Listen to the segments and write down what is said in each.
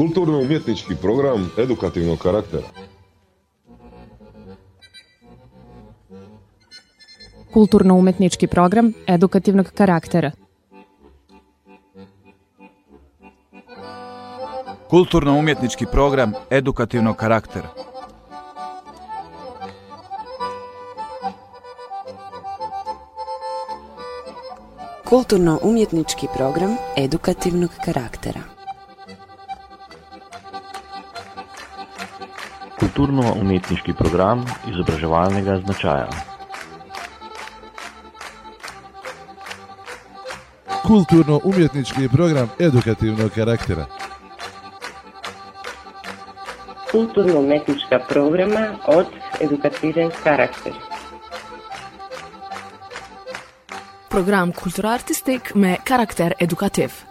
Kulturno-umjetnički program edukativnog karaktera. Kulturno-umetnički program edukativnog karaktera. Kulturno-umjetnički program edukativnog karaktera. Kulturno-umjetnički program edukativnog karaktera. Kulturno-umetniški program izobraževalnega značaja. Kulturno-umjetnički program edukativnog karaktera. Kulturno-umetnička programa od edukativen karakter. Program kulturartistik me karakter edukativ.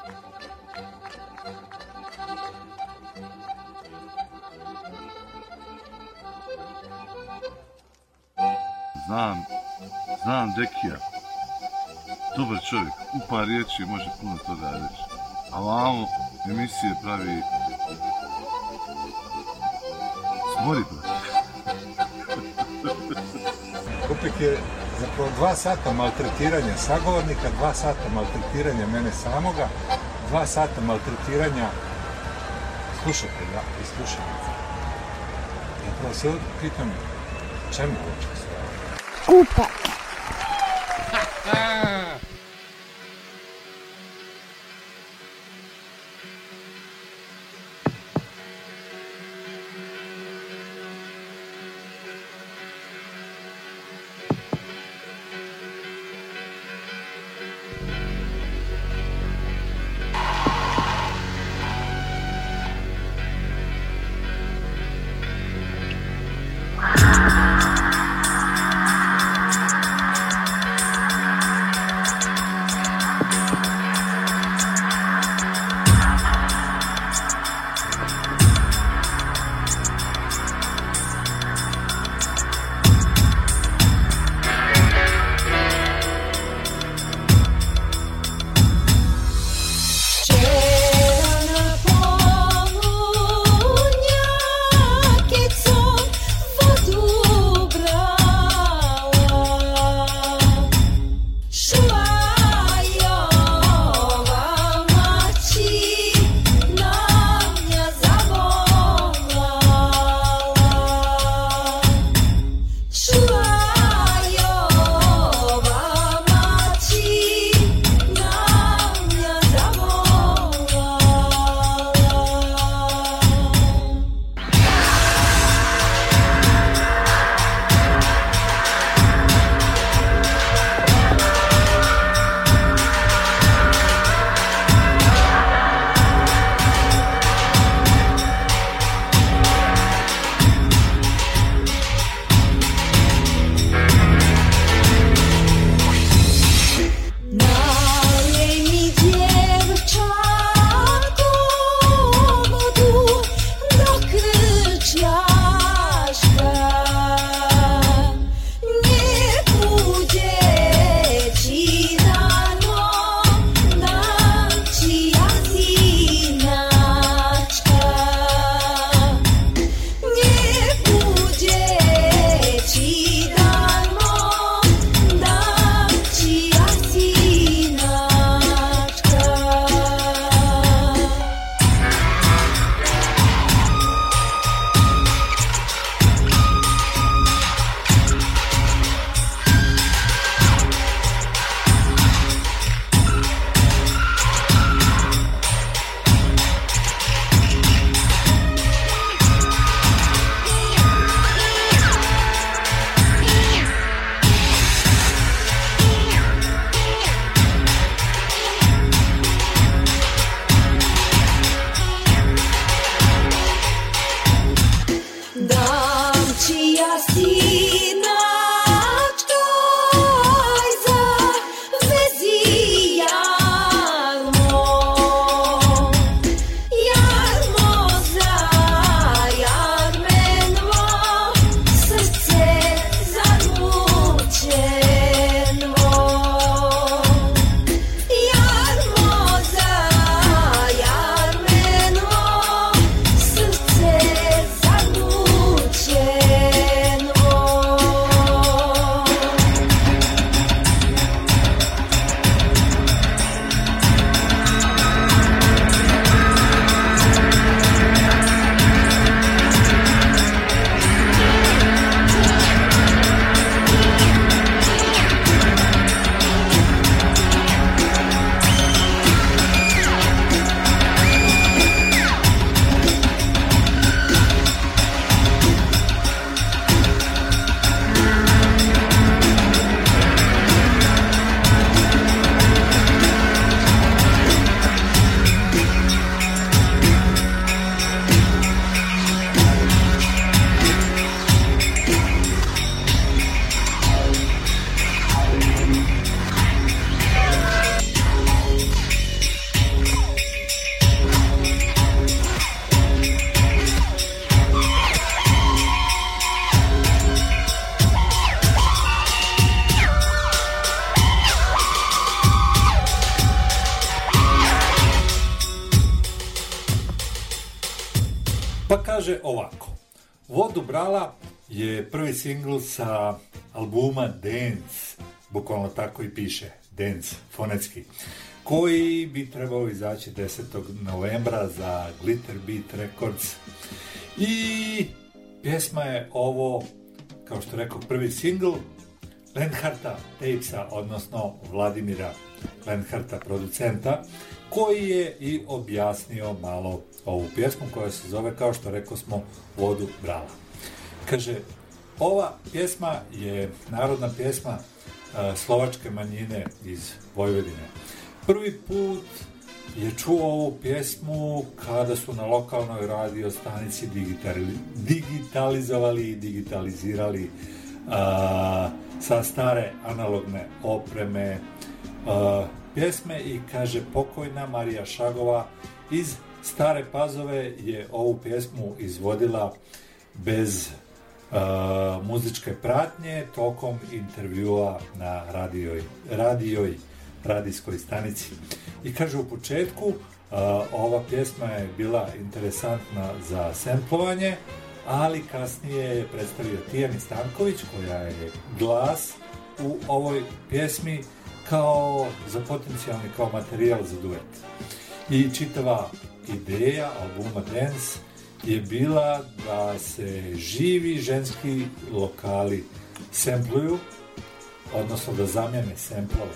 Znam Dekija. Dobar čovjek, u par riječi može puno toga reći. A vamo emisije pravi... Smori, brate. Kupik je zapravo dva sata maltretiranja sagovornika, dva sata maltretiranja mene samoga, dva sata maltretiranja slušatelja i slušateljica. Zapravo se pitam čemu uopće sve ovo? Tako i piše, Dance, fonetski, koji bi trebao izaći 10. novembra za Glitter Beat Records. I pjesma je ovo, kao što rekao, prvi singl Lenharta Tapesa, odnosno Vladimira Lenharta, producenta, koji je i objasnio malo ovu pjesmu koja se zove, kao što rekao smo, Vodu brala. Kaže, ova pjesma je narodna pjesma slovačke manjine iz Vojvodine. Prvi put je čuo ovu pjesmu kada su na lokalnoj radio stanici digitali, digitalizovali i digitalizirali a, sa stare analogne opreme a, pjesme i kaže pokojna Marija Šagova iz Stare Pazove je ovu pjesmu izvodila bez muzičke pratnje tokom intervjua na radijoj, radijoj radijskoj stanici. I kaže u početku ova pjesma je bila interesantna za semplovanje, ali kasnije je predstavio Tijani Stanković koja je glas u ovoj pjesmi kao za potencijalni kao materijal za duet. I čitava ideja albuma Dance je bila da se živi ženski lokali sempluju, odnosno da zamjene semplove.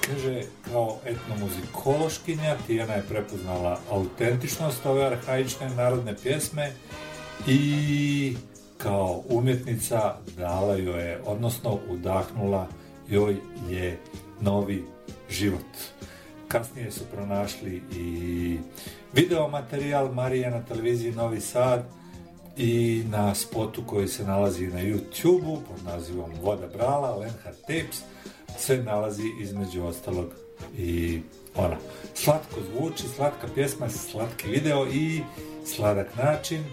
Kaže, kao etnomuzikološkinja Tijana je prepoznala autentičnost ove arhaične narodne pjesme i kao umjetnica dala joj je, odnosno udahnula joj je novi život. Kasnije su pronašli i video materijal Marije na televiziji Novi Sad i na spotu koji se nalazi na YouTube-u pod nazivom Voda Brala, Lenhard Tapes, se nalazi između ostalog i ona. Slatko zvuči, slatka pjesma, slatki video i sladak način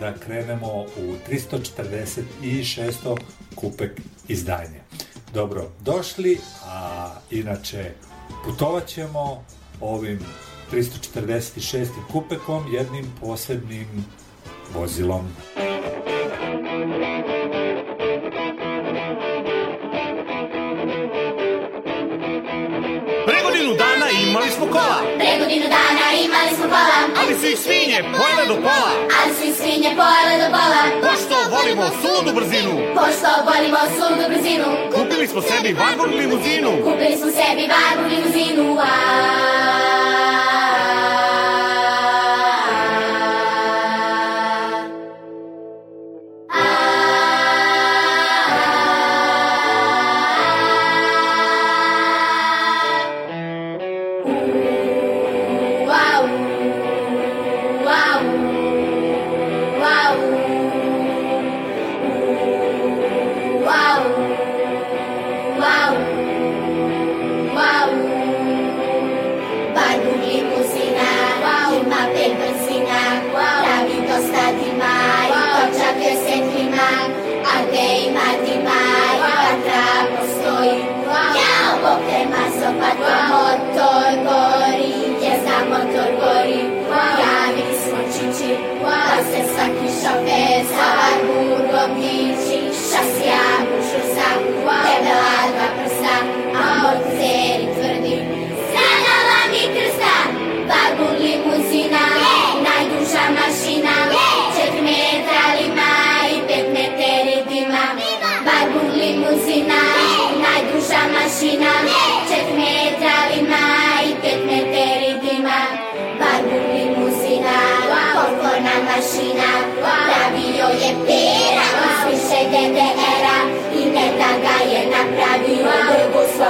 da krenemo u 346. kupek izdanje. Dobro, došli, a inače putovat ćemo ovim 346. kupekom jednim posebnim vozilom. Pre godinu dana imali smo kola. Pre godinu dana imali smo kola. Ali su ih svinje pojele do pola. Ali su ih svinje pojele do pola. Pošto volimo suludu brzinu. Pošto volimo suludu brzinu. Kupili smo sebi Warburg limuzinu. Kupili smo sebi Warburg limuzinu. Wow.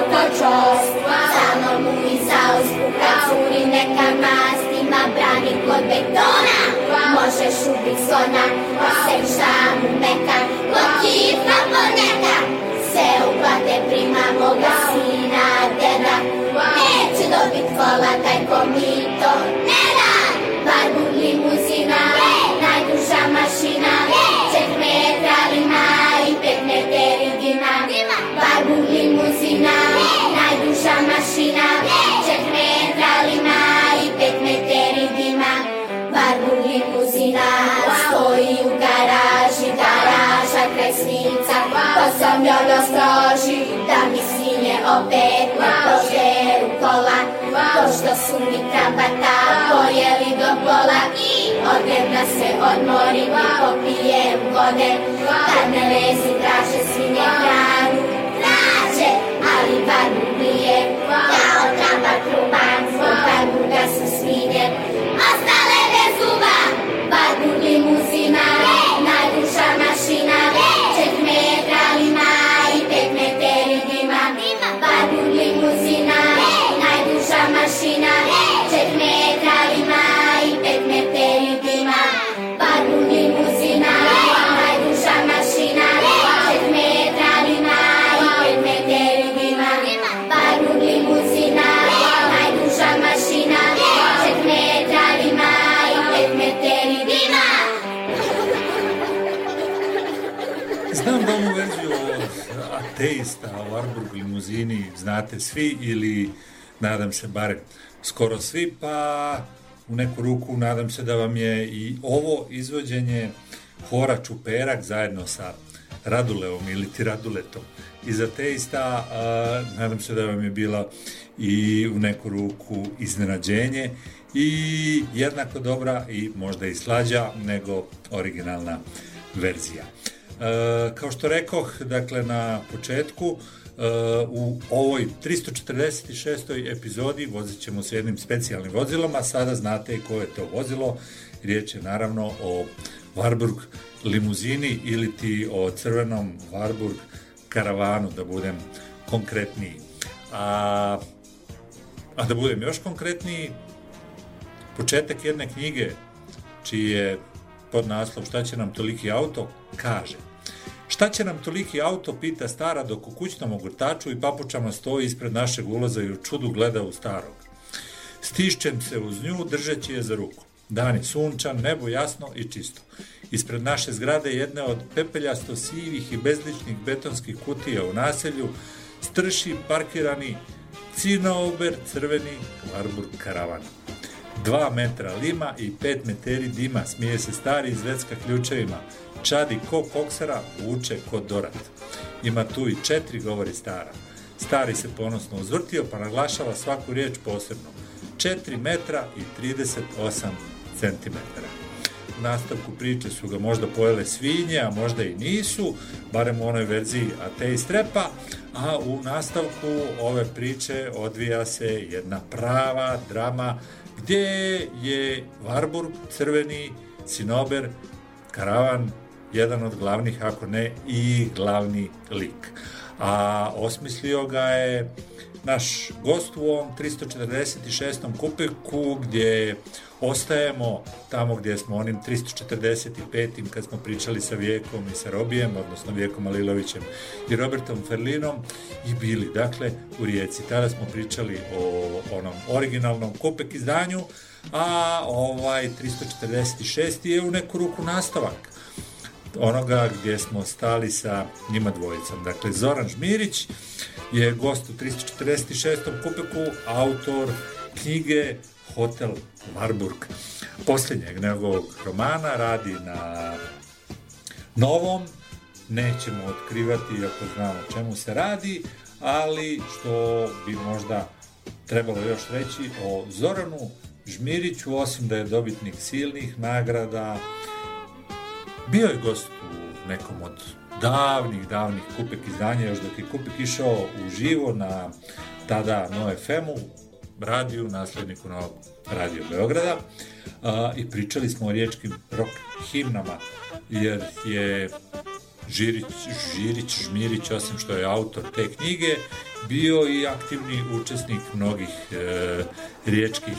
oko čostva Samo mu i zausku kad curi neka mastima Brani kod betona, možeš ubit sona Sem šamu mekan, kod kifna poneka Se uplate prima moga sina, deda. Neće dobit kola taj komit sam ja na straži Da mi svinje opet ne požeru kola. To što su mi krabata pojeli do pola? I odem da se odmorim i popijem vode. Kad me lezi znate svi ili nadam se barem skoro svi, pa u neku ruku nadam se da vam je i ovo izvođenje Hora Čuperak zajedno sa Radulevom ili ti Raduletom iz ateista, a, nadam se da vam je bila i u neku ruku iznenađenje i jednako dobra i možda i slađa nego originalna verzija. E, kao što rekoh, dakle, na početku, u ovoj 346. epizodi vozit ćemo se jednim specijalnim vozilom, a sada znate koje je to vozilo. Riječ je naravno o Warburg limuzini ili ti o crvenom Warburg karavanu, da budem konkretniji. A, a da budem još konkretniji, početak jedne knjige čiji je pod naslov Šta će nam toliki auto, kaže Šta će nam toliki auto, pita stara dok u kućnom ogrtaču i papučama stoji ispred našeg ulaza i u čudu gleda u starog. Stišćem se uz nju, držeći je za ruku. Dan je sunčan, nebo jasno i čisto. Ispred naše zgrade jedne od pepeljasto sivih i bezličnih betonskih kutija u naselju strši parkirani cinauber crveni Warburg karavan. Dva metra lima i pet meteri dima, smije se stari zvecka ključevima, čadi ko koksara, vuče ko dorat. Ima tu i četiri, govori stara. Stari se ponosno uzvrtio, pa naglašava svaku riječ posebno. 4 metra i 38 centimetara. U nastavku priče su ga možda pojele svinje, a možda i nisu, barem u onoj verziji Ateist Repa, a u nastavku ove priče odvija se jedna prava drama gdje je Warburg, crveni, Sinober, Karavan, jedan od glavnih, ako ne i glavni lik. A osmislio ga je naš gost u ovom 346. kupeku gdje ostajemo tamo gdje smo onim 345. kad smo pričali sa Vijekom i sa Robijem, odnosno Vijekom Alilovićem i Robertom Ferlinom i bili dakle u Rijeci. Tada smo pričali o onom originalnom kupek izdanju, a ovaj 346. je u neku ruku nastavak onoga gdje smo stali sa njima dvojicom. Dakle, Zoran Žmirić je gost u 346. kupeku, autor knjige Hotel Warburg. Posljednjeg njegovog romana radi na novom, nećemo otkrivati ako znamo čemu se radi, ali što bi možda trebalo još reći o Zoranu Žmiriću, osim da je dobitnik silnih nagrada, bio je gost u nekom od davnih, davnih Kupek izdanja, još dok je Kupek išao u živo na tada No FM-u, radiju, nasljedniku Novog radio Beograda. A, i pričali smo o riječkim rock himnama, jer je Žirić, Žirić, Žmirić, osim što je autor te knjige, bio i aktivni učesnik mnogih e, riječkih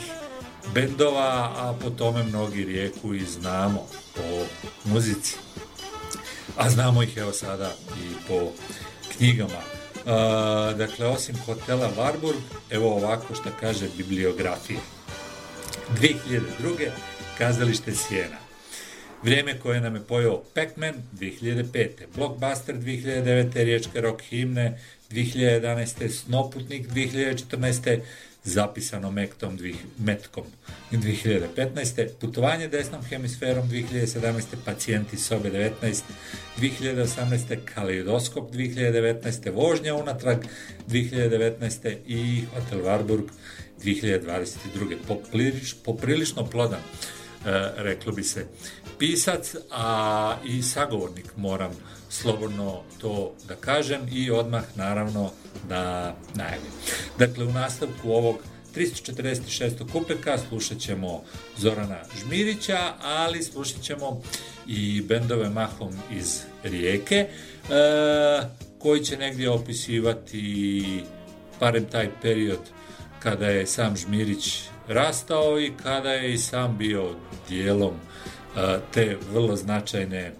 bendova, a po tome mnogi rijeku i znamo po muzici. A znamo ih evo sada i po knjigama. E, dakle, osim hotela Warburg, evo ovako što kaže bibliografija. 2002. Kazalište Sjena. Vrijeme koje nam je pojao Pac-Man 2005. Blockbuster 2009. Riječke rock himne 2011. Snoputnik 2014. zapisano Mektom, Metkom 2015. Putovanje desnom hemisferom 2017. Pacijenti sobe 19. 2018. Kaleidoskop 2019. Vožnja unatrag 2019. i Hotel Warburg 2022. Poprilič, poprilično plodan, e, reklo bi se, pisac, a i sagovornik moram slobodno to da kažem i odmah naravno da najavim. Dakle, u nastavku ovog 346. kupeka slušat ćemo Zorana Žmirića, ali slušat ćemo i bendove mahom iz Rijeke, e, koji će negdje opisivati barem taj period kada je sam Žmirić rastao i kada je i sam bio dijelom e, te vrlo značajne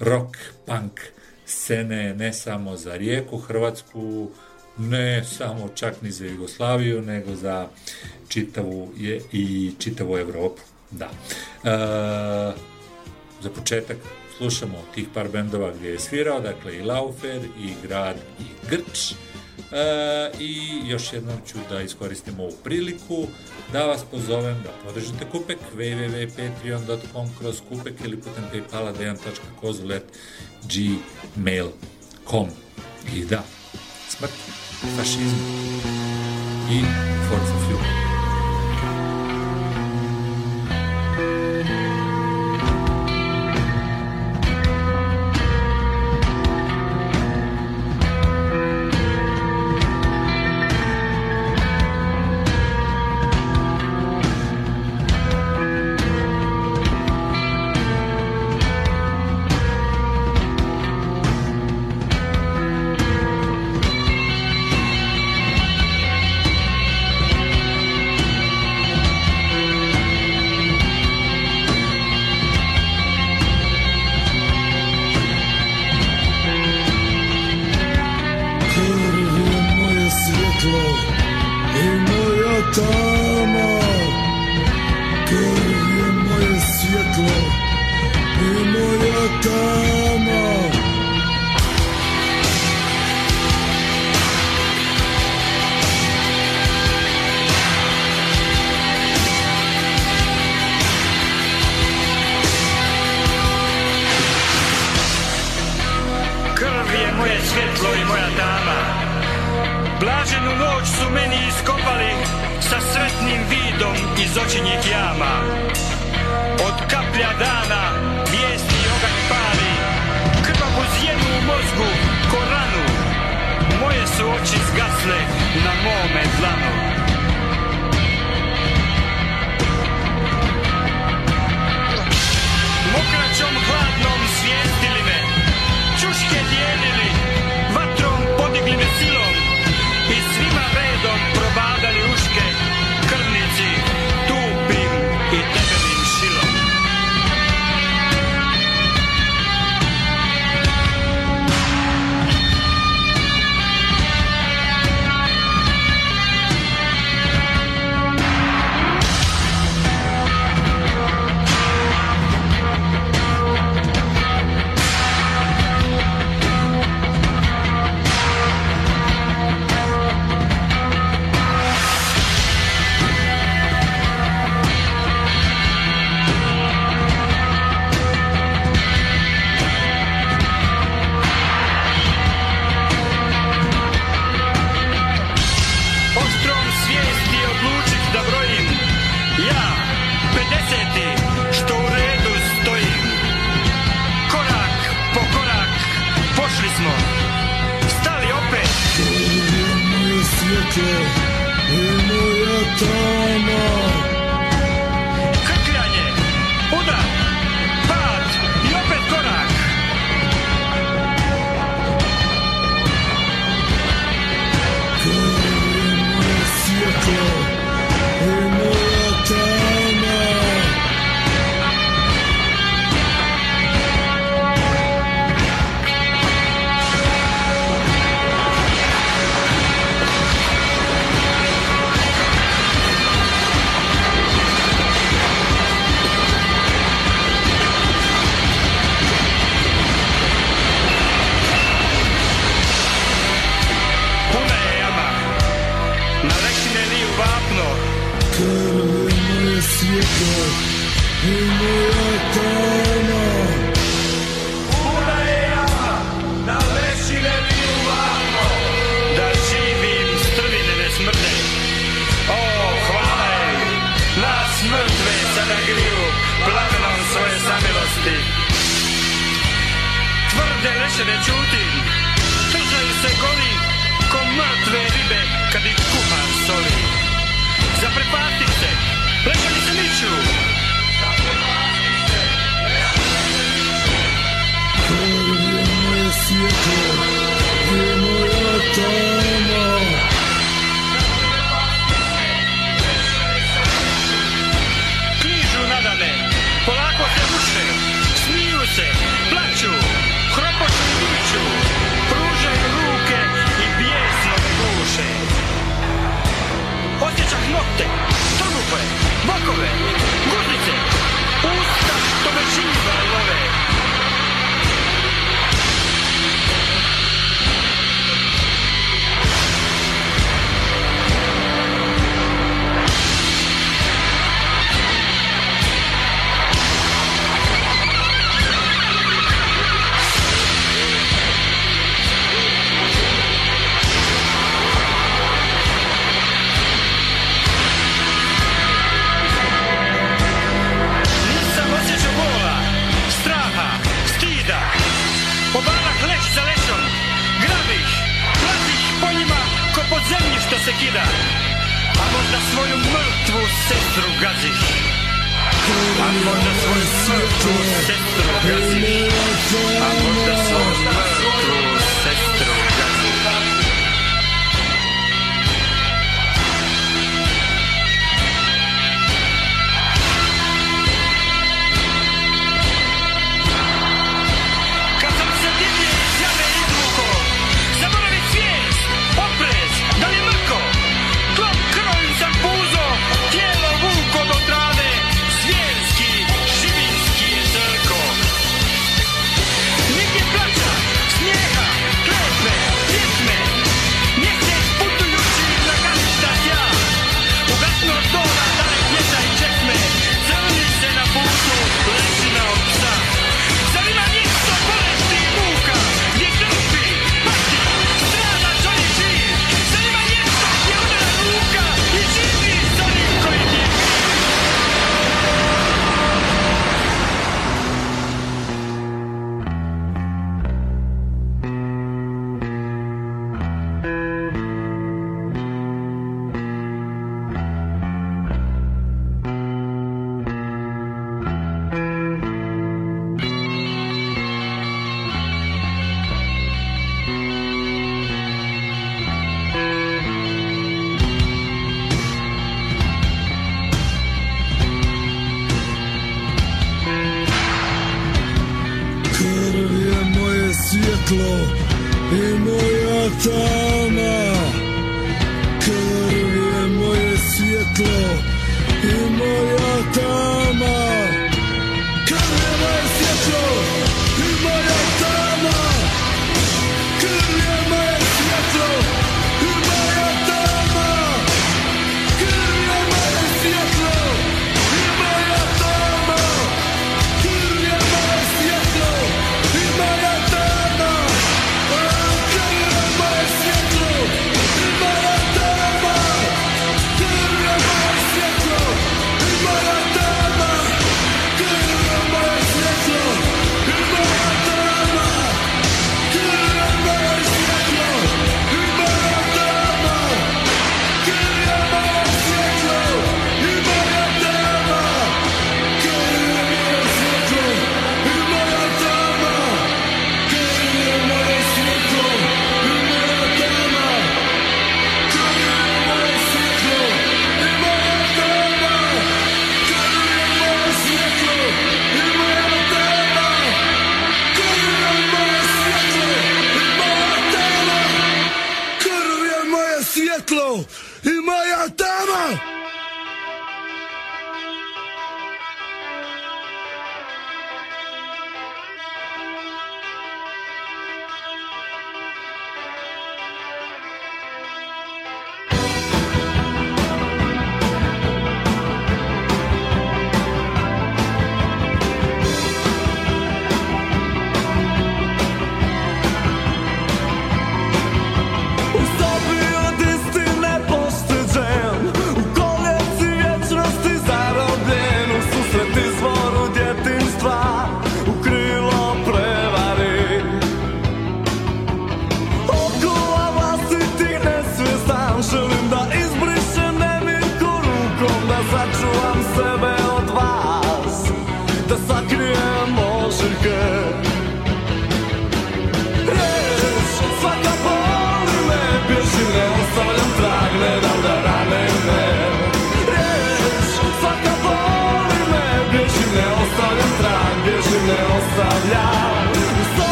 rock, punk scene ne samo za Rijeku, Hrvatsku, ne samo čak ni za Jugoslaviju, nego za čitavu je i čitavu Europu. Da. E, za početak slušamo tih par bendova gdje je svirao, dakle i Laufer, i Grad, i Grč. E, I još jednom ću da iskoristim ovu priliku da vas pozovem da podržite Kupek www.patreon.com kroz Kupek ili putem paypala dejan.kozulet gmail.com i da, smrt, fašizmu i Forza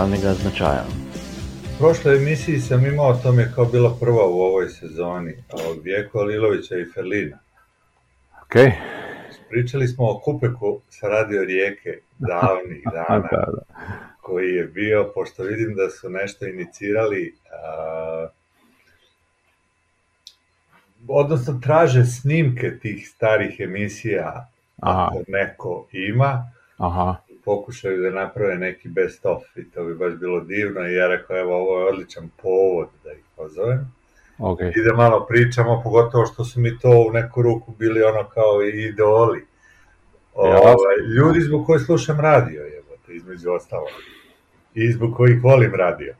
izobraževalnega značaja. U prošloj emisiji sam imao, to mi je kao bila prva u ovoj sezoni, ovog Vjeko Alilovića i Felina. Ok. Pričali smo o Kupeku sa Radio Rijeke davnih dana, Da, da. koji je bio, pošto vidim da su nešto inicirali, a, odnosno traže snimke tih starih emisija, Aha. ako neko ima, Aha. Pokušaju da naprave neki best of i to bi baš bilo divno i ja rekao evo ovo je odličan povod da ih pozovem Ok. i da malo pričamo, pogotovo što su mi to u neku ruku bili ono kao i idoli. Ovaj, ljudi zbog kojih slušam radio, jebote, između ostalog. I zbog kojih volim radio.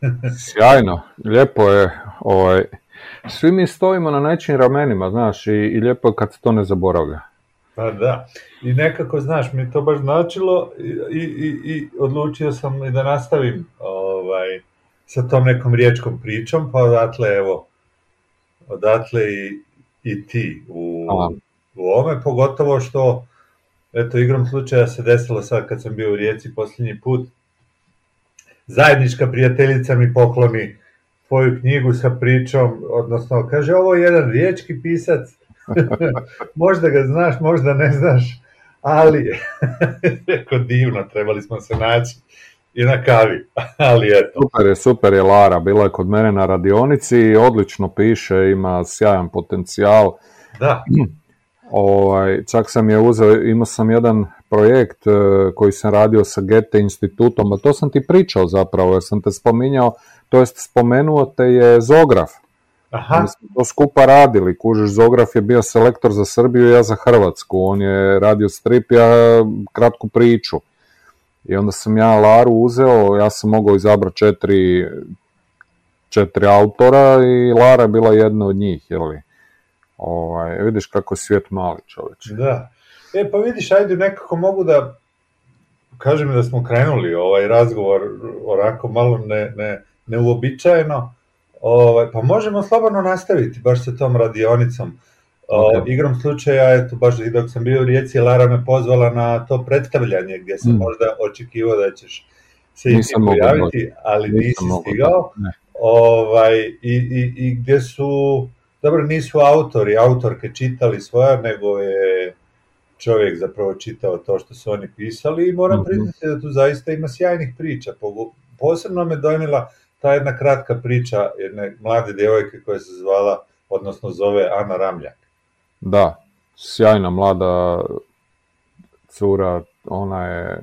Sjajno, lijepo je, ovaj, svi mi stojimo na nečim ramenima, znaš, i, i lijepo je kad se to ne zaboravlja. Pa da, i nekako, znaš, mi to baš značilo i, i, i, odlučio sam i da nastavim ovaj, sa tom nekom riječkom pričom, pa odatle, evo, odatle i, i ti u, Aha. u ome, pogotovo što, eto, igrom slučaja se desilo sad kad sam bio u Rijeci posljednji put, zajednička prijateljica mi pokloni tvoju knjigu sa pričom, odnosno, kaže, ovo je jedan riječki pisac, možda ga znaš, možda ne znaš, ali, rekao divno, trebali smo se naći i na kavi, ali eto. Super je, super je Lara, bila je kod mene na radionici i odlično piše, ima sjajan potencijal. Da. Ovaj, čak sam je uzeo, imao sam jedan projekt e, koji sam radio sa Goethe institutom, a to sam ti pričao zapravo, jer sam te spominjao, to jest spomenuo te je Zograf. Aha. Mi smo to skupa radili, kužiš, Zograf je bio selektor za Srbiju, ja za Hrvatsku, on je radio strip, ja kratku priču. I onda sam ja Laru uzeo, ja sam mogao izabrati četiri, četiri autora i Lara je bila jedna od njih, jel li? Ovaj, vidiš kako je svijet mali čovječ. Da. E, pa vidiš, ajde, nekako mogu da kažem da smo krenuli ovaj razgovor onako malo ne, ne, neuobičajeno, ovaj, pa možemo slobodno nastaviti baš sa tom radionicom. O, igrom slučaja, eto, baš i dok sam bio u Rijeci, Lara me pozvala na to predstavljanje gdje sam Mm. možda očekivao da ćeš se i Nisam mogao pojaviti, ali Nisam nisi mogao, stigao. Ovaj, i, i, I gdje su, dobro, nisu autori, autorke čitali svoja, nego je čovjek zapravo čitao to što su oni pisali i moram Mhm. priznati da tu zaista ima sjajnih priča. Posebno me dojmila ta jedna kratka priča jedne mlade djevojke koja se zvala, odnosno zove Ana Ramljak. Da, sjajna mlada cura, ona je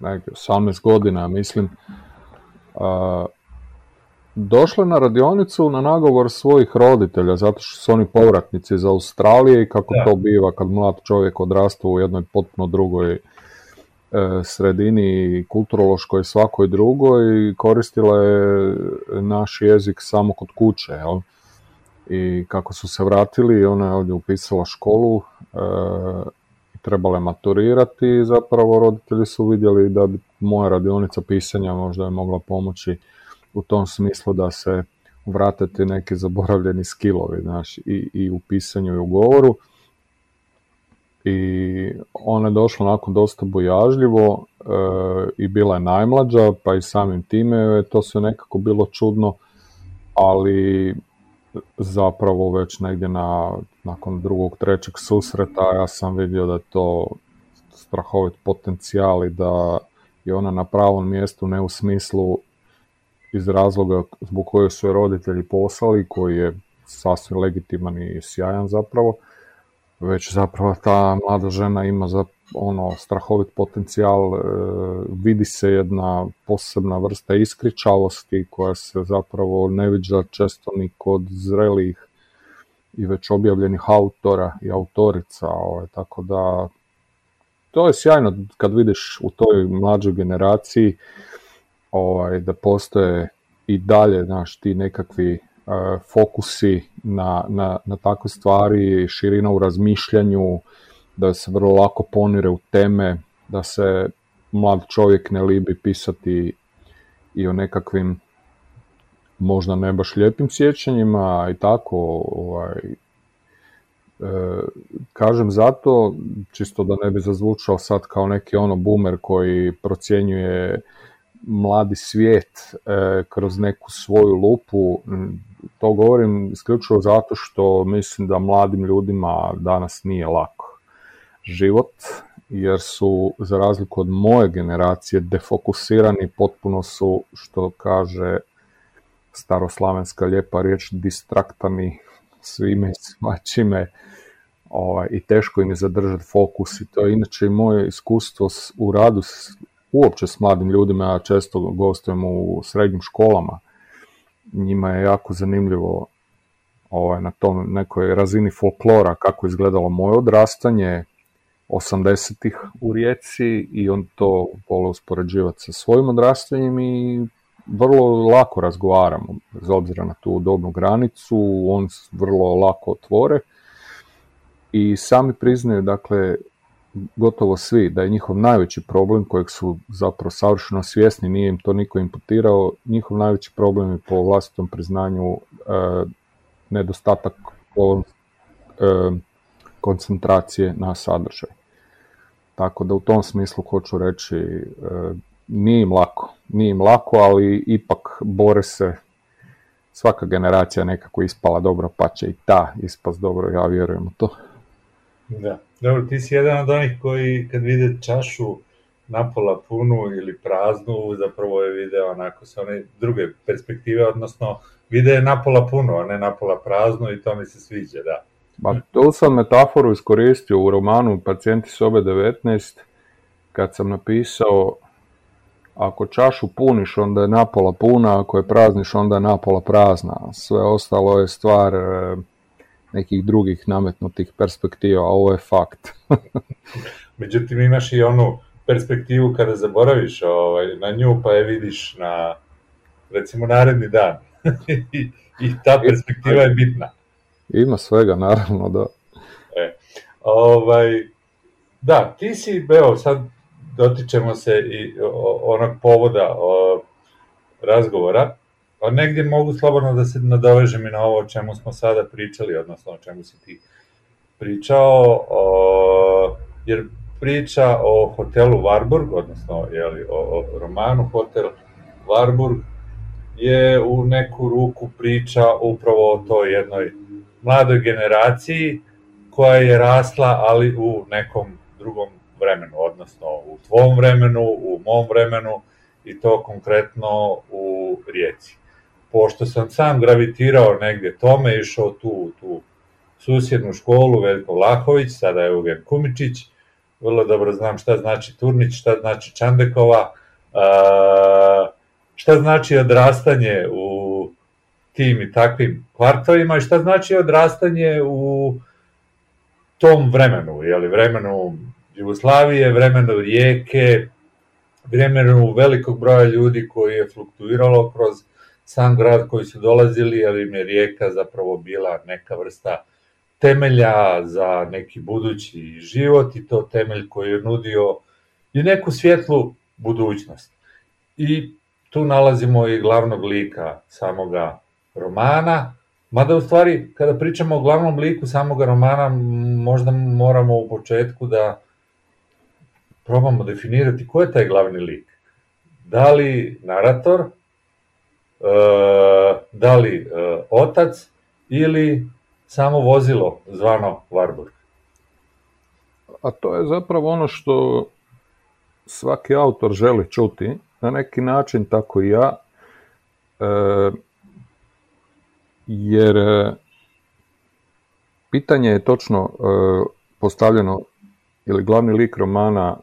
neki 18 godina, mislim. A, došla na radionicu na nagovor svojih roditelja, zato što su oni povratnici iz Australije i kako Da. to biva kad mlad čovjek odrasta u jednoj potpuno drugoj sredini kulturološkoj svakoj drugoj koristila je naš jezik samo kod kuće, jel? I kako su se vratili, ona je ovdje upisala školu, e, trebala je maturirati i zapravo roditelji su vidjeli da bi moja radionica pisanja možda je mogla pomoći u tom smislu da se vrate ti neki zaboravljeni skillovi, znaš, i, i u pisanju i u govoru. I ona je došla onako dosta bojažljivo e, i bila je najmlađa, pa i samim time je to sve nekako bilo čudno, ali zapravo već negdje na, nakon drugog, trećeg susreta ja sam vidio da je to strahovit potencijal i da je ona na pravom mjestu, ne u smislu iz razloga zbog koje su je roditelji poslali, koji je sasvim legitiman i sjajan zapravo, već zapravo ta mlada žena ima za ono strahovit potencijal, e, vidi se jedna posebna vrsta iskričavosti koja se zapravo ne viđa često ni kod zrelih i već objavljenih autora i autorica, ovaj, tako da to je sjajno kad vidiš u toj mlađoj generaciji ovaj, da postoje i dalje znaš, ti nekakvi fokusi na, na, na takve stvari, širina u razmišljanju, da se vrlo lako ponire u teme, da se mlad čovjek ne libi pisati i o nekakvim možda ne baš lijepim sjećanjima i tako, ovaj, kažem zato, čisto da ne bi zazvučao sad kao neki ono boomer koji procjenjuje mladi svijet e, kroz neku svoju lupu, to govorim isključivo zato što mislim da mladim ljudima danas nije lako život, jer su, za razliku od moje generacije, defokusirani, potpuno su, što kaže staroslavenska lijepa riječ, distraktani svime i svačime ovaj, i teško im je zadržati fokus i to je inače i moje iskustvo u radu s, uopće s mladim ljudima, ja često gostujem u srednjim školama, njima je jako zanimljivo ovaj, na tom nekoj razini folklora kako izgledalo moje odrastanje 80-ih u Rijeci i on to vole uspoređivati sa svojim odrastanjem i vrlo lako razgovaramo, bez obzira na tu dobnu granicu, on vrlo lako otvore. I sami priznaju, dakle, gotovo svi, da je njihov najveći problem kojeg su zapravo savršeno svjesni, nije im to niko imputirao, njihov najveći problem je po vlastitom priznanju e, nedostatak e, koncentracije na sadržaj. Tako da u tom smislu hoću reći, e, nije im lako, nije im lako, ali ipak bore se, svaka generacija nekako ispala dobro, pa će i ta ispast dobro, ja vjerujem u to. Da, dobro, ti si jedan od onih koji kad vide čašu napola punu ili praznu, zapravo je vide onako sa one druge perspektive, odnosno vide je napola puno, a ne napola praznu i to mi se sviđa, da. Ba, tu sam metaforu iskoristio u romanu Pacijenti sobe 19, kad sam napisao ako čašu puniš, onda je napola puna, ako je prazniš, onda je napola prazna. Sve ostalo je stvar e, nekih drugih nametnutih perspektiva, a ovo je fakt. Međutim, imaš i onu perspektivu kada zaboraviš ovaj, na nju, pa je vidiš na, recimo, naredni dan. I, I ta perspektiva je bitna. Ima svega, naravno, da. E, ovaj, da, ti si, evo, sad dotičemo se i onog povoda o, razgovora, a negdje mogu slobodno da se nadovežem i na ovo o čemu smo sada pričali, odnosno o čemu si ti pričao, o, jer priča o hotelu Warburg, odnosno jeli, o, o romanu Hotel Warburg, je u neku ruku priča upravo o toj jednoj mladoj generaciji koja je rasla, ali u nekom drugom vremenu, odnosno u tvom vremenu, u mom vremenu i to konkretno u Rijeci. Pošto sam sam gravitirao negdje tome, išao tu tu susjednu školu Veljko Vlahović, sada je Eugen Kumičić, vrlo dobro znam šta znači Turnić, šta znači Čandekova, šta znači odrastanje u tim i takvim kvartovima i šta znači odrastanje u tom vremenu, jeli, vremenu Jugoslavije, vremenu rijeke, vremenu velikog broja ljudi koji je fluktuiralo kroz sam grad koji su dolazili, jer im je rijeka zapravo bila neka vrsta temelja za neki budući život i to temelj koji je nudio i neku svjetlu budućnost. I tu nalazimo i glavnog lika samoga romana, mada u stvari kada pričamo o glavnom liku samog romana možda moramo u početku da probamo definirati ko je taj glavni lik. Da li narator, da li e, otac ili samo vozilo zvano Warburg. A to je zapravo ono što svaki autor želi čuti, na neki način tako i ja. E, jer pitanje je točno postavljeno ili glavni lik romana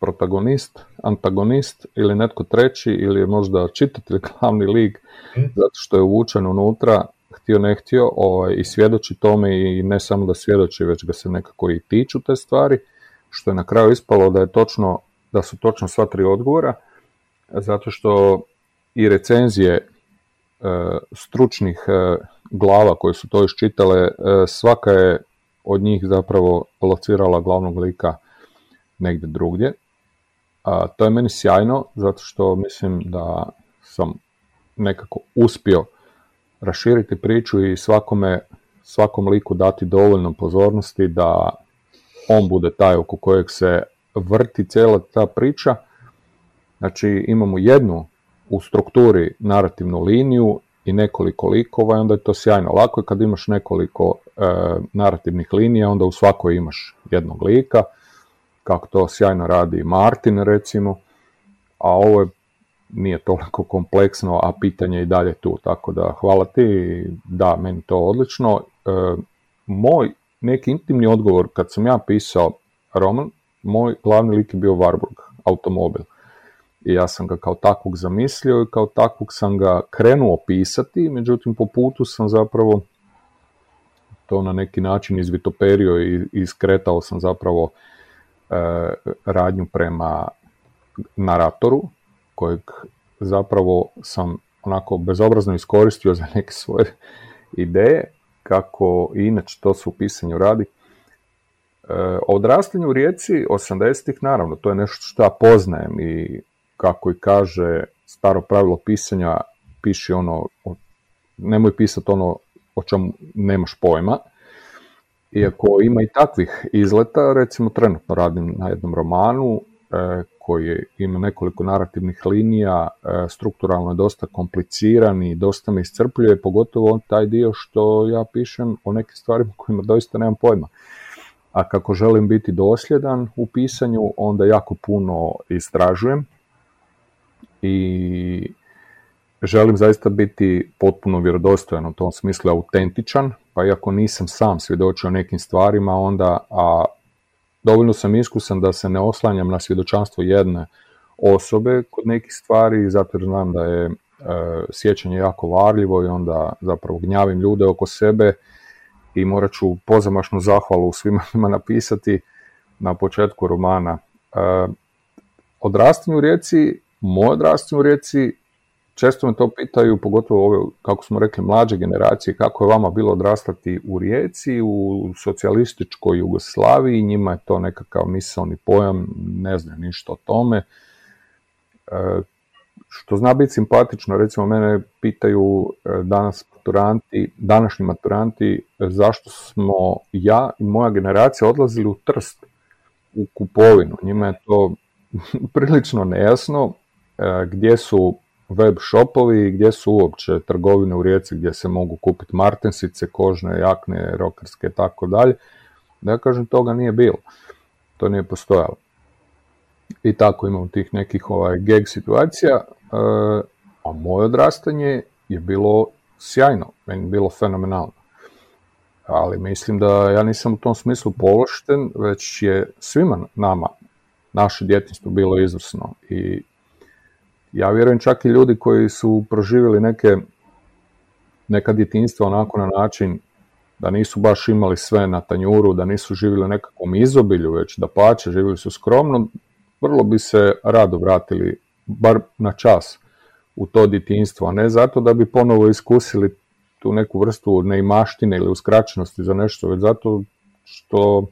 protagonist, antagonist ili netko treći ili je možda čitatelj glavni lik mhm. zato što je uvučen unutra htio ne htio ovaj, i svjedoči tome i ne samo da svjedoči već ga se nekako i tiču te stvari što je na kraju ispalo da je točno da su točno sva tri odgovora zato što i recenzije E, stručnih e, glava koje su to iščitale, e, svaka je od njih zapravo locirala glavnog lika negdje drugdje. To je meni sjajno, zato što mislim da sam nekako uspio raširiti priču i svakome svakom liku dati dovoljno pozornosti da on bude taj oko kojeg se vrti cijela ta priča. Znači imamo jednu u strukturi narativnu liniju i nekoliko likova i onda je to sjajno. Lako je kad imaš nekoliko e, narativnih linija, onda u svakoj imaš jednog lika, kako to sjajno radi Martin recimo, a ovo je nije toliko kompleksno, a pitanje je i dalje tu, tako da hvala ti, da, meni to odlično. E, moj neki intimni odgovor kad sam ja pisao roman, moj glavni lik je bio Warburg, automobil. I ja sam ga kao takvog zamislio i kao takvog sam ga krenuo pisati, međutim po putu sam zapravo to na neki način izvitoperio i iskretao sam zapravo radnju prema naratoru, kojeg zapravo sam onako bezobrazno iskoristio za neke svoje ideje, kako i inače to se u pisanju radi. E, odrastanje u Rijeci 80-ih, naravno, to je nešto što ja poznajem i kako i kaže staro pravilo pisanja, piši ono, nemoj pisati ono o čemu nemaš pojma, iako ima i takvih izleta, recimo trenutno radim na jednom romanu e, koji ima nekoliko narativnih linija, e, strukturalno je dosta kompliciran i dosta me iscrpljuje, pogotovo on taj dio što ja pišem o nekim stvarima kojima doista nemam pojma. A kako želim biti dosljedan u pisanju, onda jako puno istražujem i želim zaista biti potpuno vjerodostojan u tom smislu autentičan, pa iako nisam sam svjedočio nekim stvarima, onda a dovoljno sam iskusan da se ne oslanjam na svjedočanstvo jedne osobe kod nekih stvari, zato jer znam da je e, sjećanje jako varljivo i onda zapravo gnjavim ljude oko sebe i morat ću pozamašnu zahvalu svima njima napisati na početku romana. E, odrastanje u Rijeci, moje odrastanje u Rijeci Često me to pitaju, pogotovo ove, kako smo rekli, mlađe generacije, kako je vama bilo odrastati u Rijeci, u socijalističkoj Jugoslaviji, njima je to nekakav misalni pojam, ne znam ništa o tome. E, što zna biti simpatično, recimo mene pitaju e, danas maturanti, današnji maturanti, zašto smo ja i moja generacija odlazili u Trst, u kupovinu. Njima je to prilično nejasno, e, gdje su web shopovi gdje su uopće trgovine u Rijeci gdje se mogu kupiti martensice, kožne, jakne, rokerske i tako dalje. Da kažem, toga nije bilo. To nije postojalo. I tako imamo tih nekih ovaj, gag situacija. E, a moje odrastanje je bilo sjajno, meni je bilo fenomenalno. Ali mislim da ja nisam u tom smislu pološten, već je svima nama naše djetinstvo bilo izvrsno i ja vjerujem čak i ljudi koji su proživjeli neke neka djetinstva onako na način da nisu baš imali sve na tanjuru, da nisu živjeli u nekakvom izobilju, već da plaće, živjeli su skromno, vrlo bi se rado vratili, bar na čas, u to djetinstvo, a ne zato da bi ponovo iskusili tu neku vrstu neimaštine ili uskraćenosti za nešto, već zato što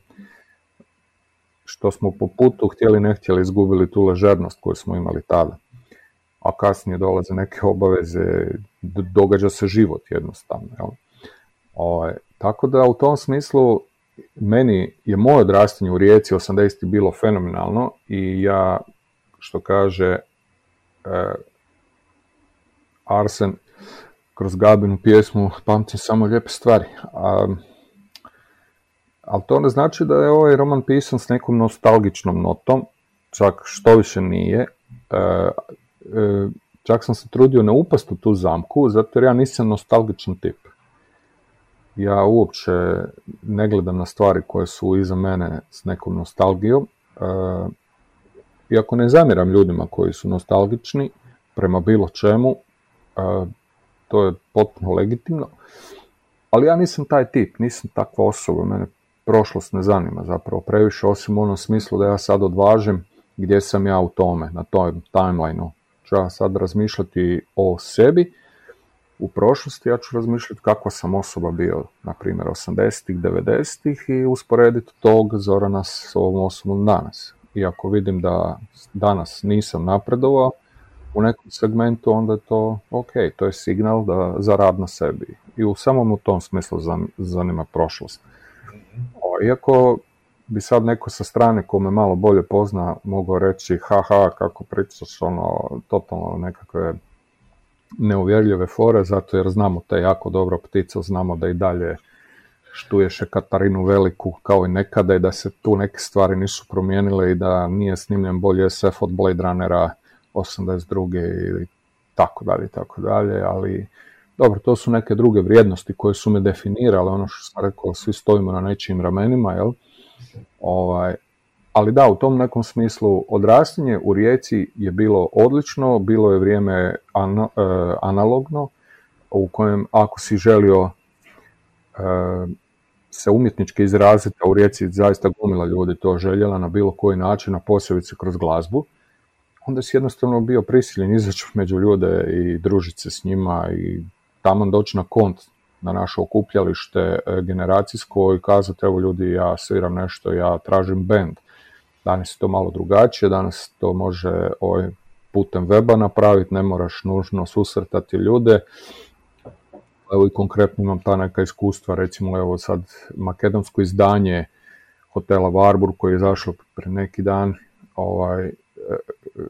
što smo po putu htjeli ne htjeli izgubili tu ležernost koju smo imali tada a kasnije dolaze neke obaveze, događa se život jednostavno. Jel? O, ovaj, tako da u tom smislu meni je moje odrastanje u Rijeci 80. bilo fenomenalno i ja, što kaže e, Arsen kroz Gabinu pjesmu pamtim samo lijepe stvari. A, ali to ne znači da je ovaj roman pisan s nekom nostalgičnom notom, čak što više nije. E, čak sam se trudio ne upast u tu zamku, zato jer ja nisam nostalgičan tip. Ja uopće ne gledam na stvari koje su iza mene s nekom nostalgijom. E, iako ne zamiram ljudima koji su nostalgični prema bilo čemu, e, to je potpuno legitimno. Ali ja nisam taj tip, nisam takva osoba, mene prošlost ne zanima zapravo previše, osim u onom smislu da ja sad odvažem gdje sam ja u tome, na tom timelineu ja sad razmišljati o sebi u prošlosti, ja ću razmišljati kakva sam osoba bio, na primjer, 80-ih, 90-ih i usporediti tog Zorana s ovom osobom danas. Iako vidim da danas nisam napredovao, u nekom segmentu, onda je to ok, to je signal da, za rad na sebi. I u samom u tom smislu zan- zanima prošlost. O, Iako bi sad neko sa strane ko me malo bolje pozna mogao reći haha kako pričaš ono totalno nekakve neuvjerljive fore zato jer znamo te jako dobro ptice, znamo da i dalje štuješe Katarinu Veliku kao i nekada i da se tu neke stvari nisu promijenile i da nije snimljen bolji SF od Blade Runnera 82. ili tako dalje i tako dalje, ali dobro, to su neke druge vrijednosti koje su me definirale, ono što sam rekao, svi stojimo na nečijim ramenima, jel? Ovaj, ali da, u tom nekom smislu odrastanje u Rijeci je bilo odlično, bilo je vrijeme ana- e, analogno, u kojem ako si želio e, se umjetnički izraziti, a u Rijeci zaista gomila ljudi to željela na bilo koji način, a posebice kroz glazbu, onda si jednostavno bio prisiljen izaći među ljude i družiti se s njima i taman doći na kont na naše okupljalište e, generacijsko i kazati evo ljudi ja sviram nešto, ja tražim band. Danas je to malo drugačije, danas to može ovaj, putem weba napraviti, ne moraš nužno susretati ljude. Evo i konkretno imam ta neka iskustva, recimo evo sad makedonsko izdanje hotela Varbur koji je izašao pre neki dan, ovaj, e,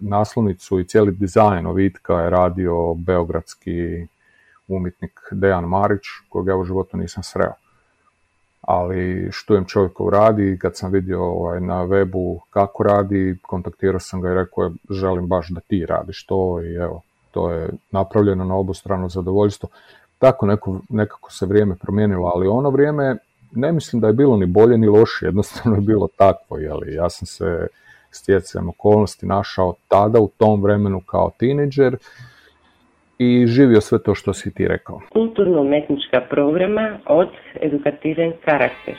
naslovnicu i cijeli dizajn ovitka je radio beogradski umjetnik Dejan Marić, kojeg ja u životu nisam sreo. Ali štujem čovjekov radi i kad sam vidio ovaj, na webu kako radi, kontaktirao sam ga i rekao je želim baš da ti radiš to i evo, to je napravljeno na obostrano zadovoljstvo. Tako neko, nekako se vrijeme promijenilo, ali ono vrijeme ne mislim da je bilo ni bolje ni loše, jednostavno je bilo takvo, jeli. Ja sam se stjecajem okolnosti našao tada u tom vremenu kao tineđer i živio sve to što si ti rekao. Kulturno-umetnička programa od edukativen karakter.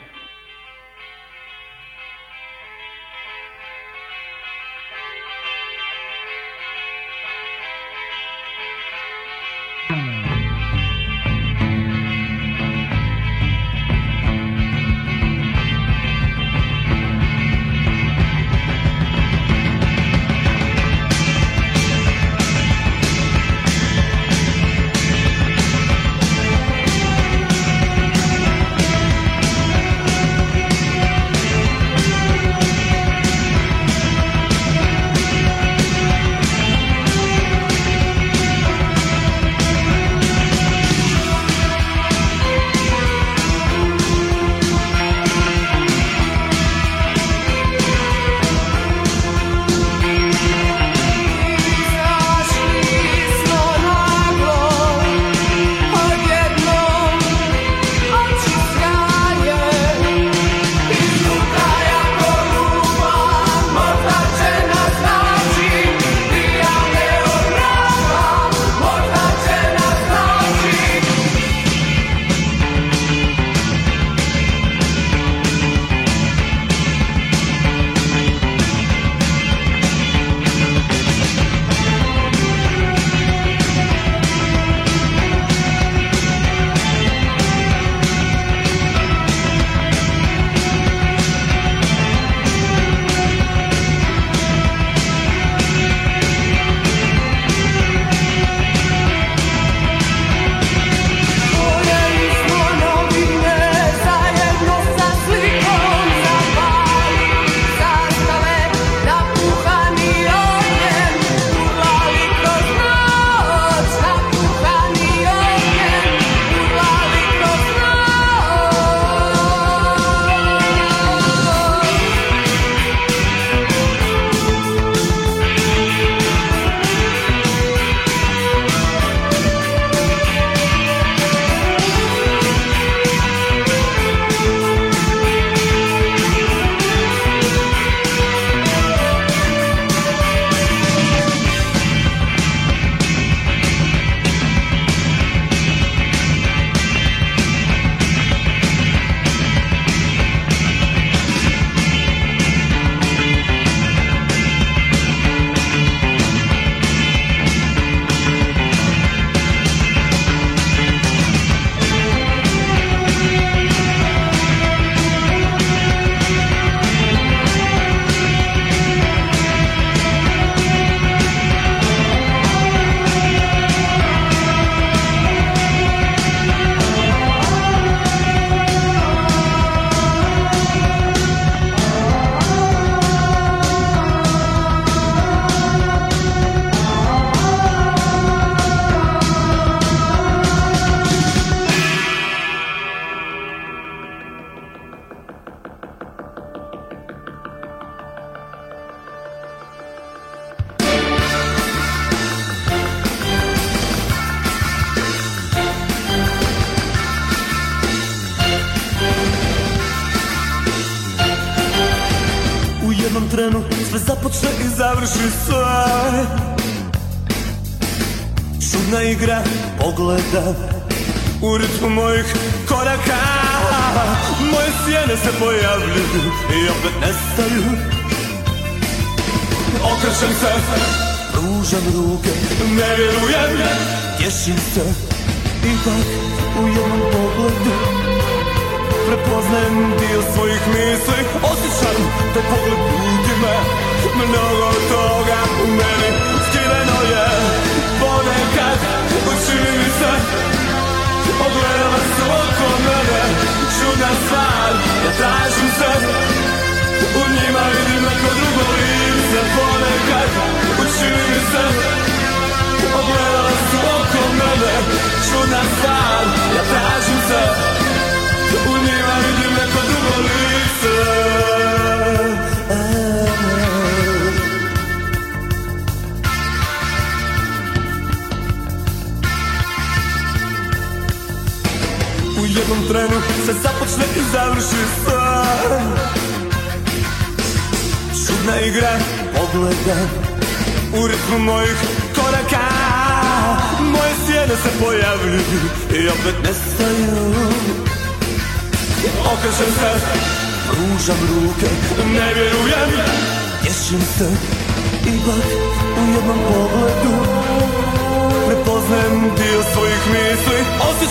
Tješim se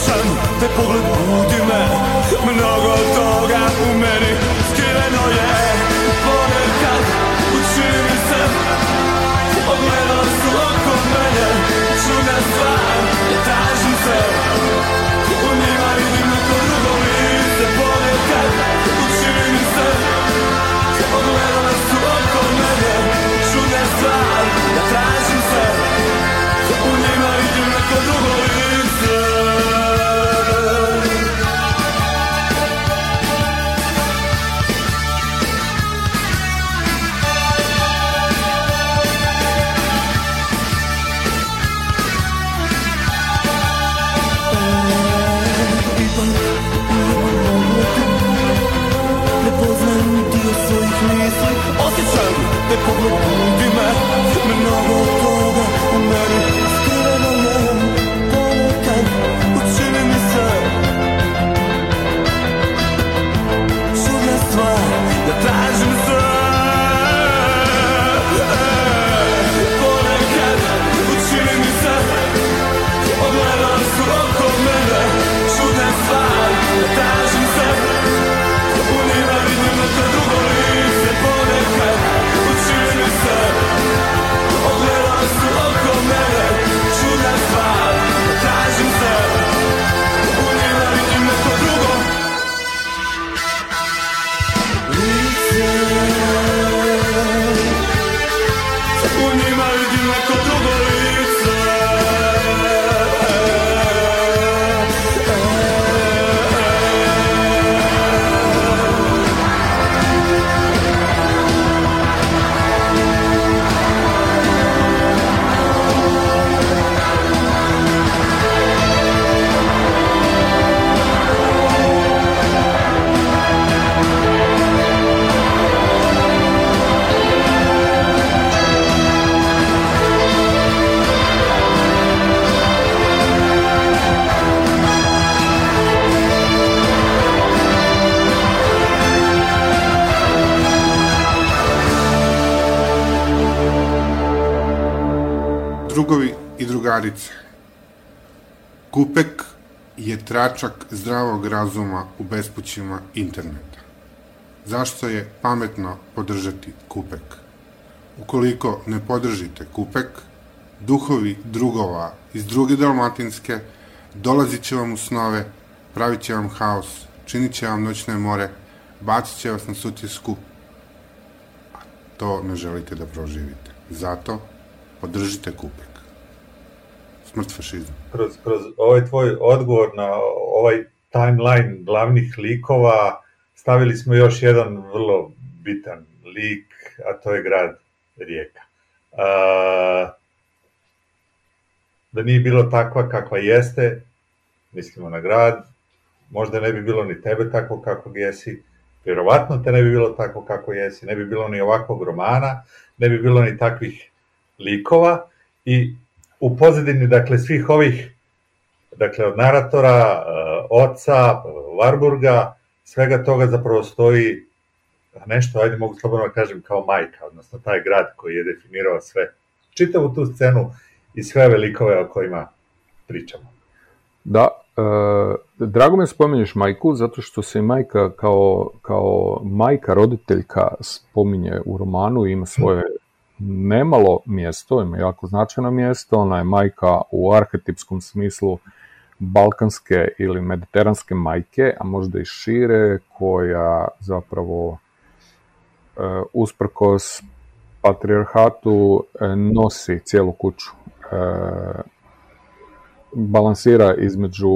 Osjećam te pogled budi me Mnogo toga u meni te pogled budi me Mnogo toga u meni skriveno Drugovi i drugarice, Kupek je tračak zdravog razuma u bespućima interneta. Zašto je pametno podržati Kupek? Ukoliko ne podržite Kupek, duhovi drugova iz druge dalmatinske dolazit će vam u snove, pravit će vam haos, činit će vam noćne more, bacit će vas na sutjesku, a to ne želite da proživite. Zato podržite Kupek. Smrt fašizmu. kroz, kroz ovaj tvoj odgovor na ovaj timeline glavnih likova stavili smo još jedan vrlo bitan lik, a to je grad Rijeka. A, da nije bilo takva kakva jeste, mislimo na grad, možda ne bi bilo ni tebe tako kakvog jesi, vjerovatno te ne bi bilo tako kako jesi, ne bi bilo ni ovakvog romana, ne bi bilo ni takvih likova i u pozadini, dakle, svih ovih, dakle, od naratora, uh, oca, Warburga, svega toga zapravo stoji nešto, ajde mogu slobodno kažem, kao majka, odnosno taj grad koji je definirao sve, čitavu tu scenu i sve velikove o kojima pričamo. Da, e, drago me spominješ majku, zato što se i majka kao, kao majka roditeljka spominje u romanu, ima svoje nemalo mjesto, ima jako značajno mjesto, ona je majka u arhetipskom smislu balkanske ili mediteranske majke, a možda i šire, koja zapravo e, usprkos patrijarhatu e, nosi cijelu kuću. E, balansira između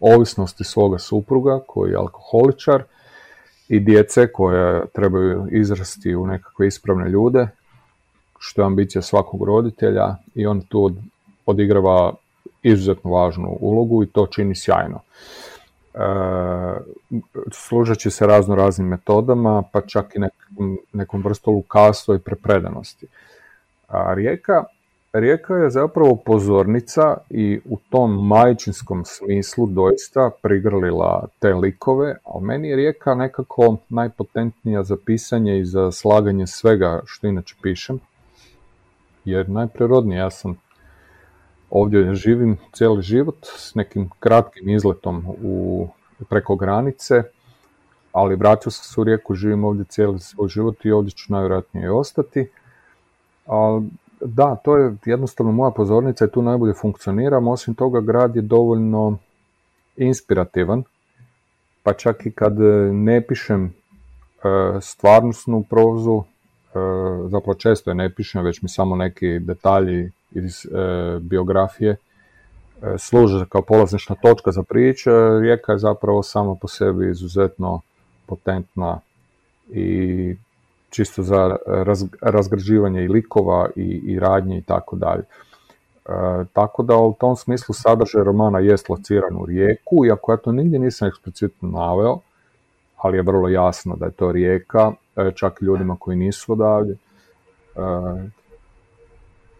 ovisnosti svoga supruga koji je alkoholičar i djece koje trebaju izrasti u nekakve ispravne ljude, što je ambicija svakog roditelja i on tu odigrava izuzetno važnu ulogu i to čini sjajno. E, služeći se razno raznim metodama, pa čak i nekom, nekom vrstom lukavstva i prepredanosti. A rijeka, rijeka je zapravo pozornica i u tom majčinskom smislu doista prigrlila te likove, ali meni je rijeka nekako najpotentnija za pisanje i za slaganje svega što inače pišem, jer najprirodnije, ja sam ovdje živim cijeli život s nekim kratkim izletom u, preko granice, ali vratio sam se u rijeku, živim ovdje cijeli svoj život i ovdje ću najvjerojatnije i ostati. A, da, to je jednostavno moja pozornica i tu najbolje funkcioniram. Osim toga, grad je dovoljno inspirativan, pa čak i kad ne pišem e, stvarnostnu prozu, e, zapravo često je ne pišem, već mi samo neki detalji iz e, biografije e, služe kao polazišna točka za priče, Rijeka je zapravo sama po sebi izuzetno potentna i čisto za razgrađivanje i likova i, i radnje i tako dalje. E, tako da u tom smislu sadržaj romana jest lociran u rijeku, iako ja to nigdje nisam eksplicitno naveo, ali je vrlo jasno da je to rijeka, e, čak i ljudima koji nisu odavde.